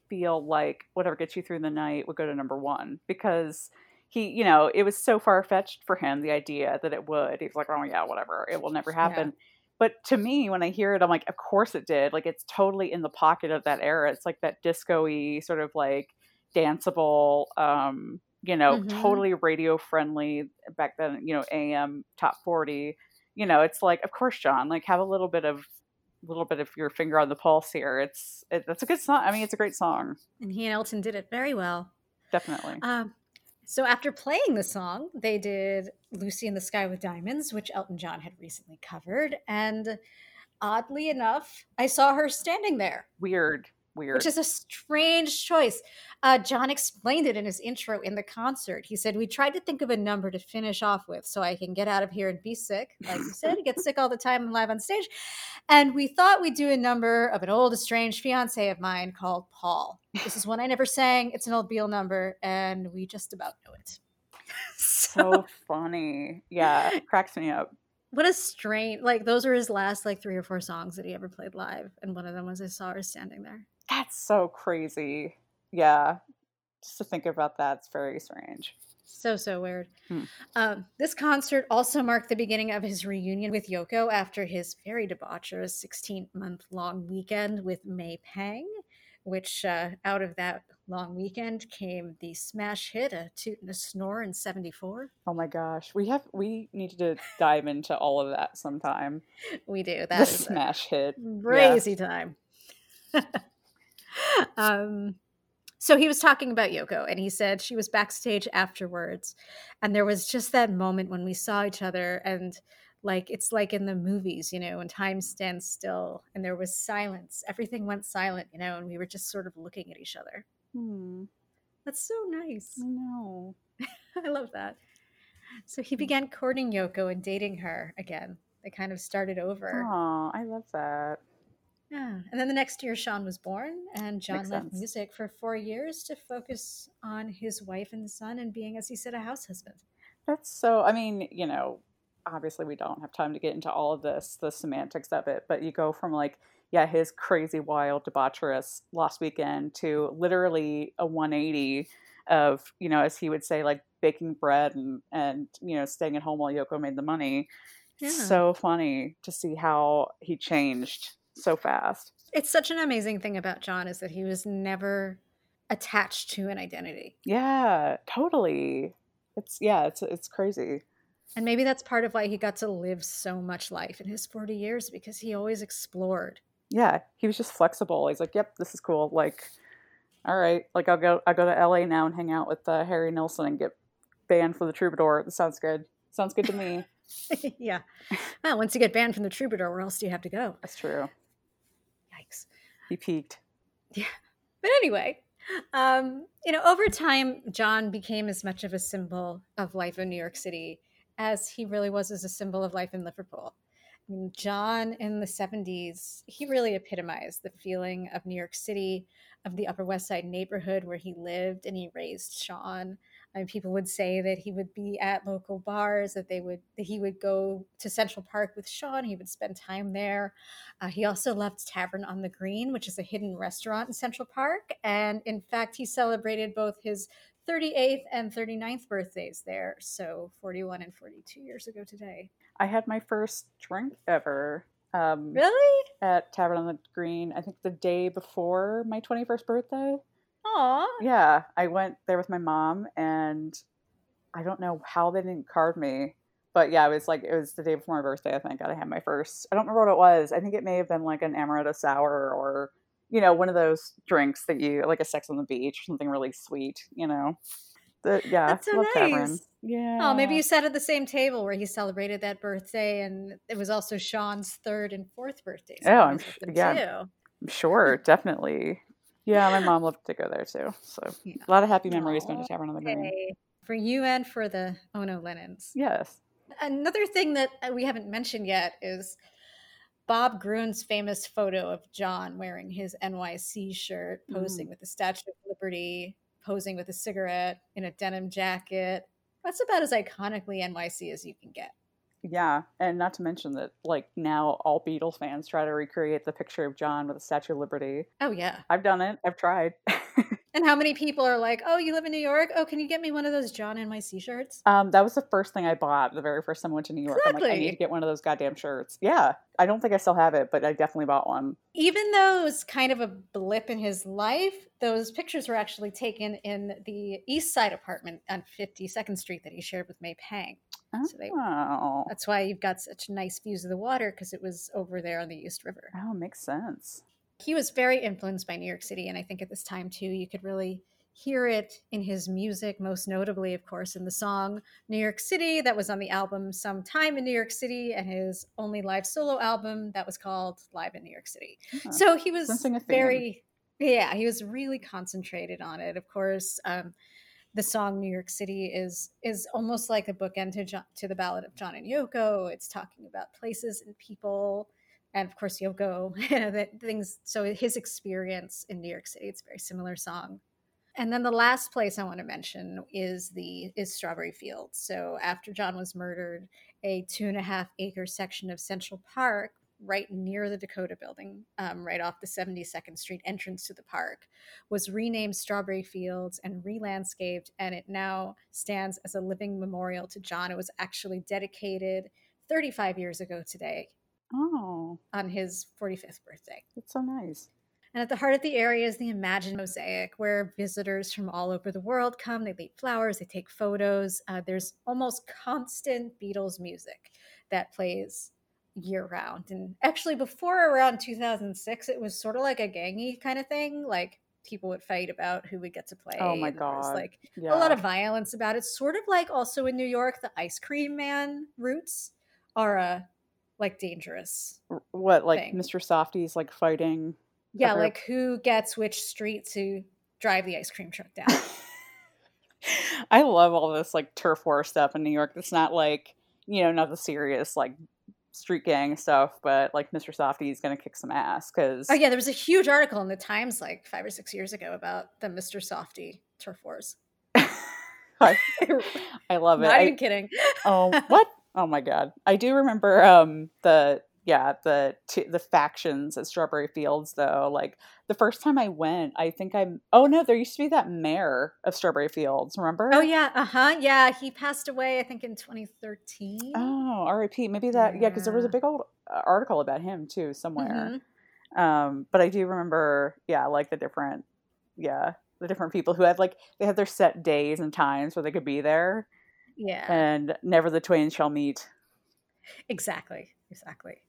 feel like whatever gets you through the night would go to number 1 because he, you know, it was so far fetched for him the idea that it would. He was like, "Oh yeah, whatever. It will never happen." But to me, when I hear it, I'm like, "Of course it did." Like it's totally in the pocket of that era. It's like that disco-y sort of like danceable um you know, Mhm. totally radio friendly back then, you know, AM top 40 you know, it's like, of course, John, like have a little bit of, a little bit of your finger on the pulse here. It's, it, that's a good song. I mean, it's a great song, And he and Elton did it very well. definitely. Um, so after playing the song, they did Lucy in the Sky with Diamonds, which Elton John had recently covered. And oddly enough, I saw her standing there, weird, weird. which is a strange choice. Uh, John explained it in his intro in the concert. He said, We tried to think of a number to finish off with so I can get out of here and be sick. Like you said, he gets sick all the time and live on stage. And we thought we'd do a number of an old estranged fiance of mine called Paul. This is one I never sang. It's an old Beatle number, and we just about know it. *laughs* so funny. Yeah, it cracks me up. what a strange like those are his last like three or four songs that he ever played live, and one of them was I saw her standing there. That's so crazy. Yeah, just to think about that, it's very strange. So so weird. Hmm. Um, this concert also marked the beginning of his reunion with Yoko after his very debaucherous 16 month long weekend with May Pang, which uh, out of that long weekend came the smash hit "A Toot and a Snore" in '74. Oh my gosh, we have we need to dive into all of that sometime. We do the that is a smash hit. crazy time. *laughs* *laughs* um, so he was talking about Yoko, and he said she was backstage afterwards, and there was just that moment when we saw each other, and like it's like in the movies, you know, when time stands still, and there was silence. Everything went silent, you know, and we were just sort of looking at each other. Hmm, That's so nice. I know. *laughs* I love that. So he began courting Yoko and dating her again. They kind of started over. Oh, I love that. Yeah. And then the next year, Sean was born, and John Makes left sense. music for four years to focus on his wife and son and being, as he said, a house husband. That's so. I mean, you know, obviously we don't have time to get into all of this, the semantics of it, but you go from like, yeah, his crazy, wild, debaucherous last Weekend to literally a 180 of, you know, as he would say, like baking bread and and you know, staying at home while Yoko made the money. Yeah. So funny to see how he changed so fast. It's such an amazing thing about John is that he was never attached to an identity. Yeah, totally. It's yeah, it's it's crazy. And maybe that's part of why he got to live so much life in his 40 years because he always explored. Yeah, he was just flexible. He's like, "Yep, this is cool." Like, all right, like I'll go I'll go to LA now and hang out with uh, Harry Nilsson and get banned for the Troubadour. That sounds good. Sounds good to me. *laughs* yeah. Well, once you get banned from the Troubadour, where else do you have to go? That's true. He peaked. Yeah. But anyway, um, you know, over time, John became as much of a symbol of life in New York City as he really was as a symbol of life in Liverpool. I mean, John in the 70s, he really epitomized the feeling of New York City, of the Upper West Side neighborhood where he lived and he raised Sean. Mean, people would say that he would be at local bars, that they would that he would go to Central Park with Sean. He would spend time there. Uh, he also loved Tavern on the Green, which is a hidden restaurant in Central Park, and in fact, he celebrated both his 38th and 39th birthdays there. So 41 and 42 years ago today. I had my first drink ever. Um, Really? At Tavern on the Green, I think the day before my 21st birthday. Aw. Yeah, I went there with my mom, and I don't know how they didn't card me, but yeah, it was like it was the day before my birthday. I think I had my first. I don't remember what it was. I think it may have been like an amaretto sour or you know one of those drinks that you like a Sex on the Beach, something really sweet. You know, the, yeah, That's so nice. Yeah. Oh, maybe you sat at the same table where he celebrated that birthday, and it was also Sean's third and fourth birthdays. Oh, I'm yeah. I'm sure, definitely. Yeah, my mom loved to go there too. So Yeah. a lot of happy memories going to Tavern on the Green. For you and for the Ono Lennons. Yes. Another thing that uh, we haven't mentioned yet is Bob Gruen's famous photo of John wearing his NYC shirt, posing Mm. with the Statue of Liberty, posing with a cigarette in a denim jacket. That's about as iconically NYC as you can get. Yeah, and not to mention that like now all Beatles fans try to recreate the picture of John with the Statue of Liberty. Oh, yeah. I've done it. I've tried. *laughs* And how many people are like, oh, you live in New York? Oh, can you get me one of those John NYC shirts? um, that was the first thing I bought the very first time I went to New York. I'm like, I need to get one of those goddamn shirts. Yeah, I don't think I still have it, but I definitely bought one. Even though it was kind of a blip in his life, those pictures were actually taken in the East Side apartment on 52nd Street that he shared with May Pang. So they- Oh, That's why you've got such nice views of the water because it was over there on the East River. oh, makes sense. He was very influenced by New York City, and I think at this time too, you could really hear it in his music, most notably, of course, in the song New York City that was on the album Sometime in New York City, and his only live solo album that was called Live in New York City. Huh. So he was Sensing a theme. very, yeah, he was really concentrated on it. Of course, um, the song New York City is is almost like a bookend to John, to the ballad of John and Yoko. It's talking about places and people, and of course Yoko, *laughs* that things. So his experience in New York City, it's a very similar song. And then the last place I want to mention is the is Strawberry Fields. So after John was murdered, a two and a half acre section of Central Park, right near the Dakota Building, um, right off the 72nd Street entrance to the park, was renamed Strawberry Fields and re-landscaped, and it now stands as a living memorial to John. It was actually dedicated 35 years ago today Oh, on his 45th birthday. that's so nice. And at the heart of the area is the Imagine Mosaic, where visitors from all over the world come. They leave flowers, they take photos. Uh, there's almost constant Beatles music that plays year round. And actually, before around 2006, it was sort of like a gangy kind of thing. Like people would fight about who would get to play. Oh my there was, God. like Yeah. a lot of violence about it. Sort of like also in New York, the Ice Cream Man routes are uh, like dangerous. What like thing. Mr. Softee's like fighting. Yeah, like who gets which street to drive the ice cream truck down. *laughs* I love all this like turf war stuff in New York. It's not like you know not the serious like street gang stuff, but like Mr. Softee is gonna kick some ass because oh yeah, there was a huge article in the Times like five or six years ago about the Mr. Softee turf wars. *laughs* I, I love it. Not I- even kidding. oh *laughs* what? Oh my god! I do remember um the yeah the t- the factions at Strawberry Fields though. Like the first time I went, I think I'm. Oh no, there used to be that mayor of Strawberry Fields. Remember? Oh yeah, uh huh. Yeah, he passed away I think in 2013. Oh, R.I.P. Maybe that. Yeah, because there was a big old uh, article about him too somewhere. Mhm. Um, but I do remember, yeah, like the different, yeah, the different people who had like they had their set days and times where they could be there, Yeah. and never the twain shall meet. Exactly. Exactly.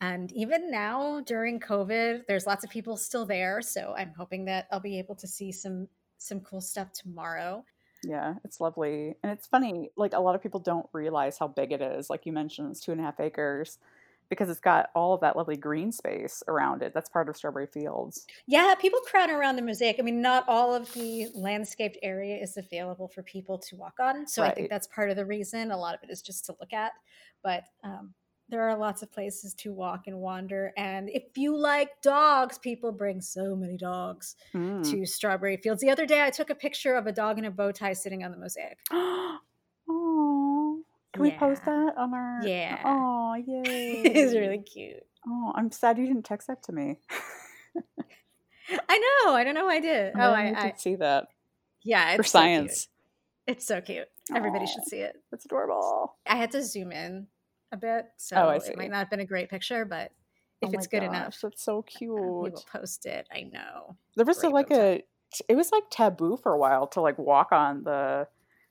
And even now during COVID, there's lots of people still there. So I'm hoping that I'll be able to see some some cool stuff tomorrow. Yeah, it's lovely, and it's funny. Like a lot of people don't realize how big it is. Like you mentioned, it's two and a half acres because it's got all of that lovely green space around it. That's part of Strawberry Fields. Yeah, people crowd around the mosaic. I mean, not all of the landscaped area is available for people to walk on. So I think that's part of the reason. A lot of it is just to look at. But um, there are lots of places to walk and wander. And if you like dogs, people bring so many dogs Mm. to Strawberry Fields. The other day, I took a picture of a dog in a bow tie sitting on the mosaic. *gasps* oh, can we post that on our? Yeah. Oh, *laughs* yay! it's really cute. Oh, I'm sad you didn't text that to me. *laughs* I know. I don't know who I did. I Oh, I, I to see that yeah. for It's so cute. science. It's so cute. Everybody Aw. should see it. That's adorable. I had to zoom in a bit, so Oh, I it might not have been a great picture, but oh if oh it's good gosh, enough, that's so cute. we will post it. I know. There was a, like a, it was like taboo for a while to like walk on the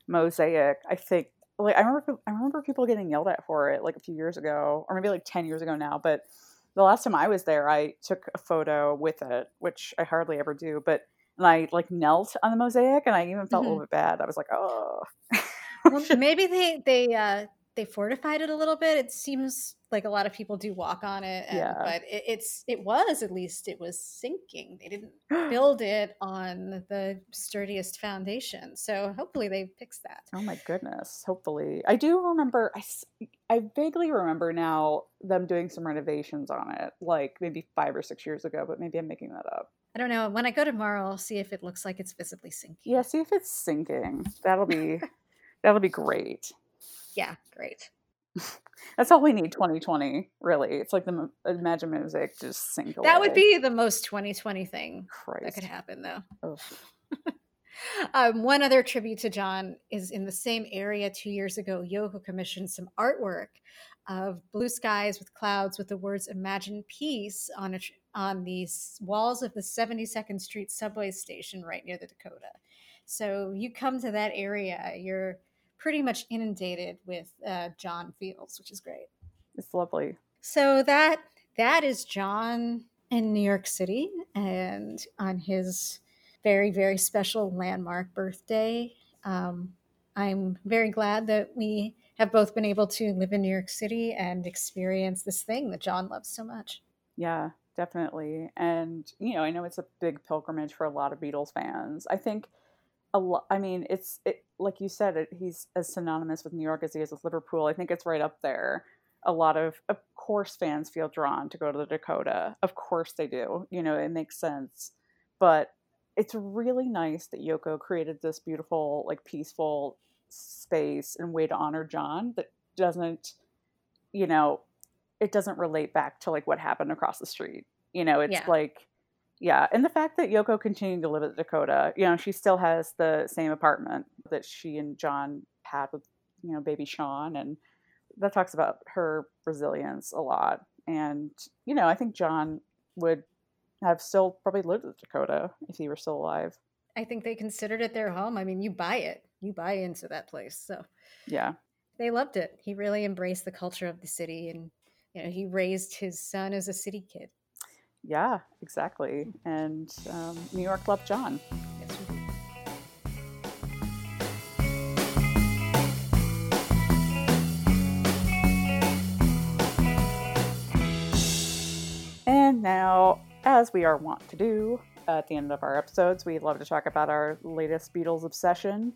mosaic. I think like I remember I remember people getting yelled at for it like a few years ago, or maybe like ten years ago now. But the last time I was there, I took a photo with it, which I hardly ever do. But and I like knelt on the mosaic, and I even felt a Mhm. little bit bad. I was like, oh. Well, maybe they they uh, they fortified it a little bit. It seems like a lot of people do walk on it, and, Yeah. but it, it's it was at least it was sinking. They didn't *gasps* build it on the sturdiest foundation, so hopefully they fixed that. Oh my goodness. Hopefully. I do remember i i vaguely remember now them doing some renovations on it like maybe 5 or 6 years ago, but maybe I'm making that up. I don't know. When I go tomorrow, I'll see if it looks like it's visibly sinking. Yeah, see if it's sinking. That'll be *laughs* that'll be great. Yeah, great. *laughs* That's all we need 2020, really. It's like the Imagine Mosaic just sink away. That would be the most 2020 thing that could happen, though. Ugh. *laughs* Um, one other tribute to John is in the same area two years ago. Yoko commissioned some artwork of blue skies with clouds with the words "Imagine Peace" on a, tr- on the s- walls of the 72nd Street subway station right near the Dakota. So you come to that area, you're pretty much inundated with uh, John Fields, which is great. It's lovely. So that that is John in New York City, and on his very very special landmark birthday. Um, I'm very glad that we have both been able to live in New York City and experience this thing that John loves so much. Yeah, definitely. And you know, I know it's a big pilgrimage for a lot of Beatles fans. I think a lot. I mean, it's it like you said. It, he's as synonymous with New York as he is with Liverpool. I think it's right up there. A lot of, of course, fans feel drawn to go to the Dakota. Of course, they do. You know, it makes sense. But it's really nice that Yoko created this beautiful, like, peaceful space and way to honor John that doesn't, you know, it doesn't relate back to like what happened across the street. You know, it's Yeah. like, yeah. And the fact that Yoko continued to live at Dakota, you know, she still has the same apartment that she and John had with, you know, baby Sean. And that talks about her resilience a lot. And, you know, I think John would have still probably lived at Dakota if he were still alive. I think they considered it their home. I mean, you buy it, you buy into that place, so Yeah. they loved it. He really embraced the culture of the city, and you know, he raised his son as a city kid. Yeah, exactly. And um, New York loved John. Yes. And now, as we are wont to do at the end of our episodes, we love to talk about our latest Beatles obsession.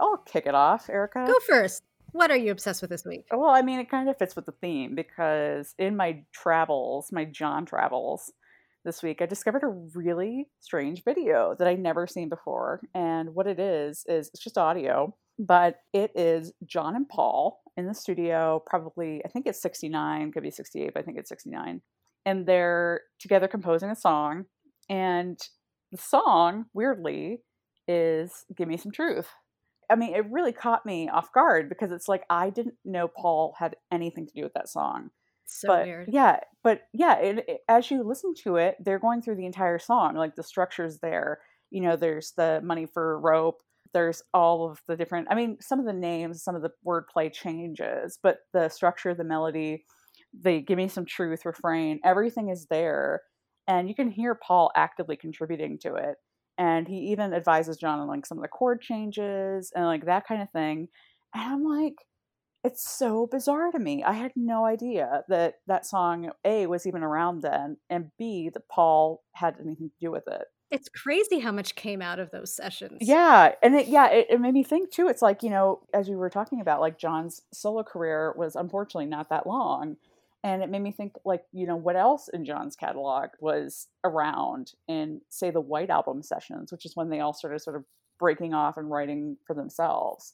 I'll kick it off, Erica. Go first. What are you obsessed with this week? Well, I mean, it kind of fits with the theme because in my travels, my John travels this week, I discovered a really strange video that I'd never seen before. And what it is, is it's just audio, but it is John and Paul in the studio, probably, I think it's 69, could be 68, but I think it's 69. And they're together composing a song. And the song, weirdly, is Give Me Some Truth. I mean, it really caught me off guard because it's like I didn't know Paul had anything to do with that song. So but weird. yeah, but yeah, it, it- as you listen to it, they're going through the entire song. Like the structure's there. You know, there's the money for rope. There's all of the different. I mean, some of the names, some of the wordplay changes, but the structure, the melody, the "Give Me Some Truth" refrain, everything is there, and you can hear Paul actively contributing to it. And he even advises John on like some of the chord changes and like that kind of thing. And I'm like, it's so bizarre to me. I had no idea that that song A was even around then, and B that Paul had anything to do with it. It's crazy how much came out of those sessions. Yeah, and it, yeah, it, it made me think too. It's like you know, as you were talking about, like John's solo career was unfortunately not that long, and it made me think like you know what else in John's catalog was around in say the White Album sessions, which is when they all started sort of breaking off and writing for themselves.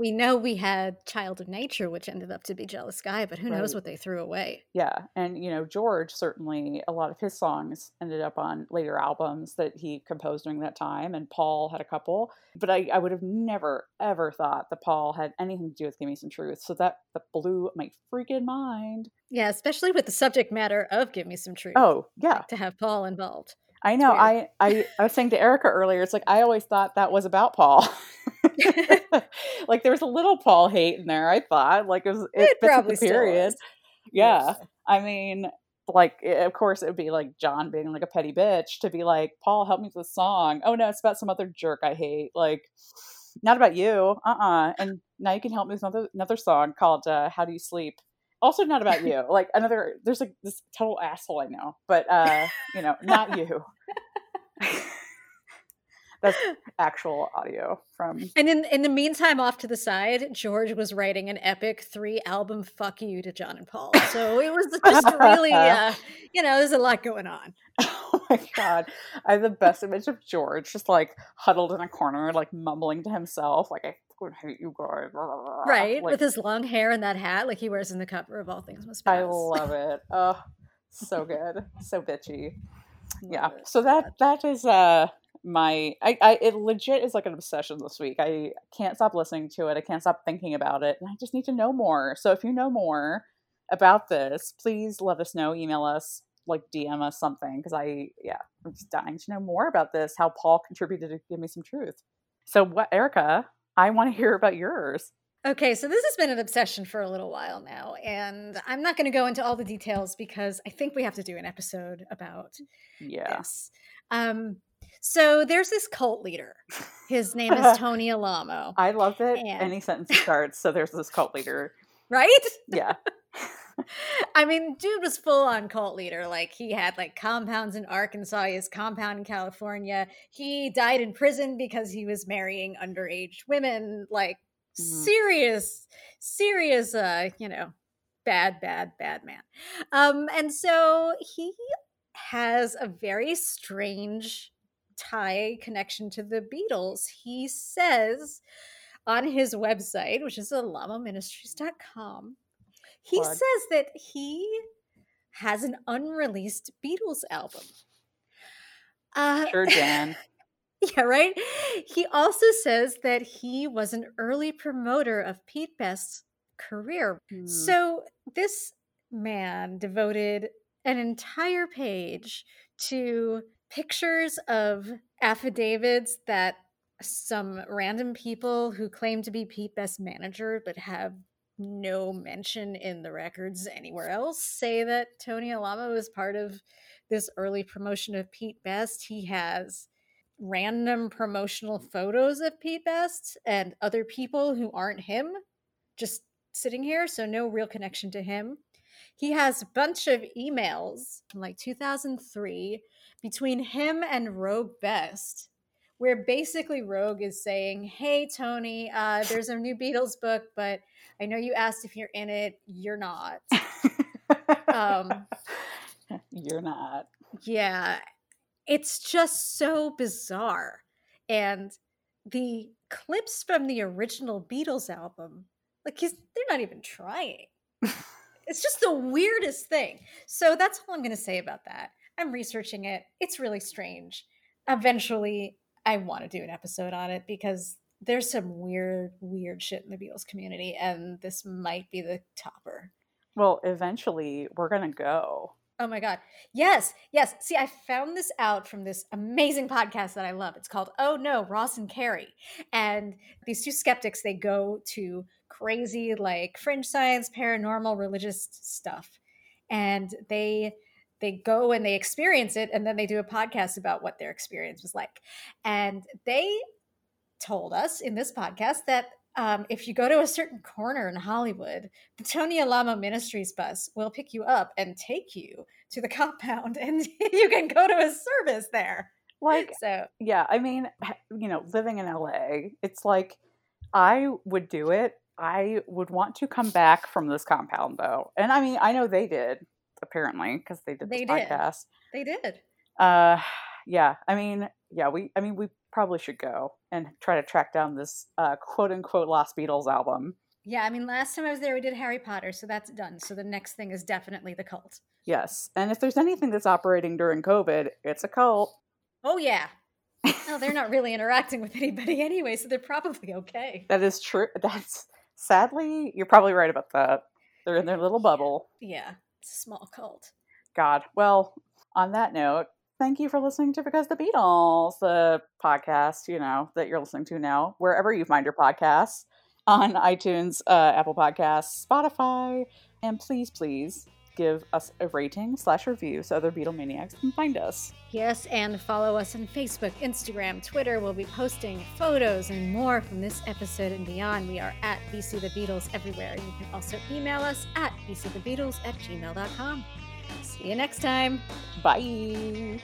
We know we had Child of Nature, which ended up to be Jealous Guy, but who knows what they threw away. Yeah, and you know George certainly a lot of his songs ended up on later albums that he composed during that time, and Paul had a couple. But I, I would have never ever thought that Paul had anything to do with "Give Me Some Truth," so that that blew my freaking mind. Yeah, especially with the subject matter of Give Me Some Truth. Oh yeah, To have Paul involved. I know. I, I I was saying to Erica earlier, it's like I always thought that was about Paul. *laughs* like there was a little Paul hate in there. I thought like it was it, It probably the period. Yeah. I mean, like, of course, it would be like John being like a petty bitch to be like, Paul, help me with this song. Oh, no, it's about some other jerk I hate. Like, not about you. Uh uh And now you can help me with another, another song called uh, How Do You Sleep? Also, not about you. Like, another, there's like this total asshole I know, but, uh, you know, not you. *laughs* That's actual audio from. And in in the meantime, off to the side, George was writing an epic three album "fuck you" to John and Paul. So it was *laughs* just really, uh, you know, there's a lot going on. *laughs* Oh my god. I have the best image of George just like huddled in a corner, like mumbling to himself, like I fucking hate you guys. blah, blah, blah." Right, Like, with his long hair and that hat, like he wears in the cover of All Things Must Pass. I love it. *laughs* Oh, so good. So bitchy. Yeah. It. So that that is uh my I, I it legit is like an obsession this week. I can't stop listening to it. I can't stop thinking about it. And I just need to know more. So if you know more about this, please let us know. Email us, like DM us something. Because I yeah, I'm just dying to know more about this, how Paul contributed to give me some truth. So what Erica, I want to hear about yours. Okay, so this has been an obsession for a little while now, and I'm not going to go into all the details because I think we have to do an episode about Yeah. this. Um, so there's this cult leader. His name is *laughs* Tony Alamo, I love it. And- Any sentence starts. So there's this cult leader. *laughs* right? Yeah. *laughs* *laughs* I mean, dude was full on cult leader. Like he had like compounds in Arkansas, his compound in California. He died in prison because he was marrying underage women. Like Mhm. serious, serious, uh, you know, bad, bad, bad man. Um, and so he has a very strange tie connection to the Beatles. He says on his website, which is alamoministries.com, he Plug. says that he has an unreleased Beatles album. Uh, Sure, Jan. *laughs* yeah, right. He also says that he was an early promoter of Pete Best's career. Hmm. So this man devoted an entire page to pictures of affidavits that some random people who claim to be Pete Best's manager but have no mention in the records anywhere else say that Tony Alamo was part of this early promotion of Pete Best. He has random promotional photos of Pete Best and other people who aren't him just sitting here, so no real connection to him. He has a bunch of emails from like 2003 between him and Roag Best, where basically Roag is saying, Hey, Tony, uh, there's a new Beatles book, but I know you asked if you're in it. You're not. Um, *laughs* You're not. Yeah, it's just so bizarre. And the clips from the original Beatles album, like they're not even trying. *laughs* it's just the weirdest thing. So that's all I'm going to say about that. I'm researching it. It's really strange. Eventually, I want to do an episode on it because there's some weird, weird shit in the Beatles community, and this might be the topper. Well, eventually we're gonna go. Oh my God. Yes. Yes. See, I found this out from this amazing podcast that I love. It's called Oh No, Ross and Carrie. And these two skeptics, they go to crazy, like fringe science, paranormal, religious stuff. And they they go and they experience it and then they do a podcast about what their experience was like. And they told us in this podcast that um, if you go to a certain corner in Hollywood, the Tony Alamo Ministries bus will pick you up and take you to the *laughs* compound, and you can go to a service there. Like, So yeah, I mean, you know, living in LA, it's like I would do it. I would want to come back from this compound though. And I mean, I know they did apparently because they did this They did. podcast. they did. Uh *sighs* yeah, I mean, yeah, we I mean, we probably should go and try to track down this uh quote unquote Lost Beatles album. Yeah, I mean, last time I was there, we did Harry Potter, so that's done. So the next thing is definitely the cult. Yes. And if there's anything that's operating during COVID, it's a cult. Oh yeah. oh, they're not really *laughs* interacting with anybody anyway, so they're probably okay. That is true. *laughs* That's sadly, you're probably right about that. They're in their little bubble. Yeah, small cult. God. Well, on that note, thank you for listening to Because the Beatles, the podcast, you know, that you're listening to now, wherever you find your podcasts on iTunes, uh, Apple Podcasts, Spotify. And please, please give us a rating slash review so other Beatlemaniacs can find us. Yes, and follow us on Facebook, Instagram, Twitter. We'll be posting photos and more from this episode and beyond. We are at BC The Beatles everywhere. You can also email us at bcthebeatles at gmail.com. See you next time. Bye.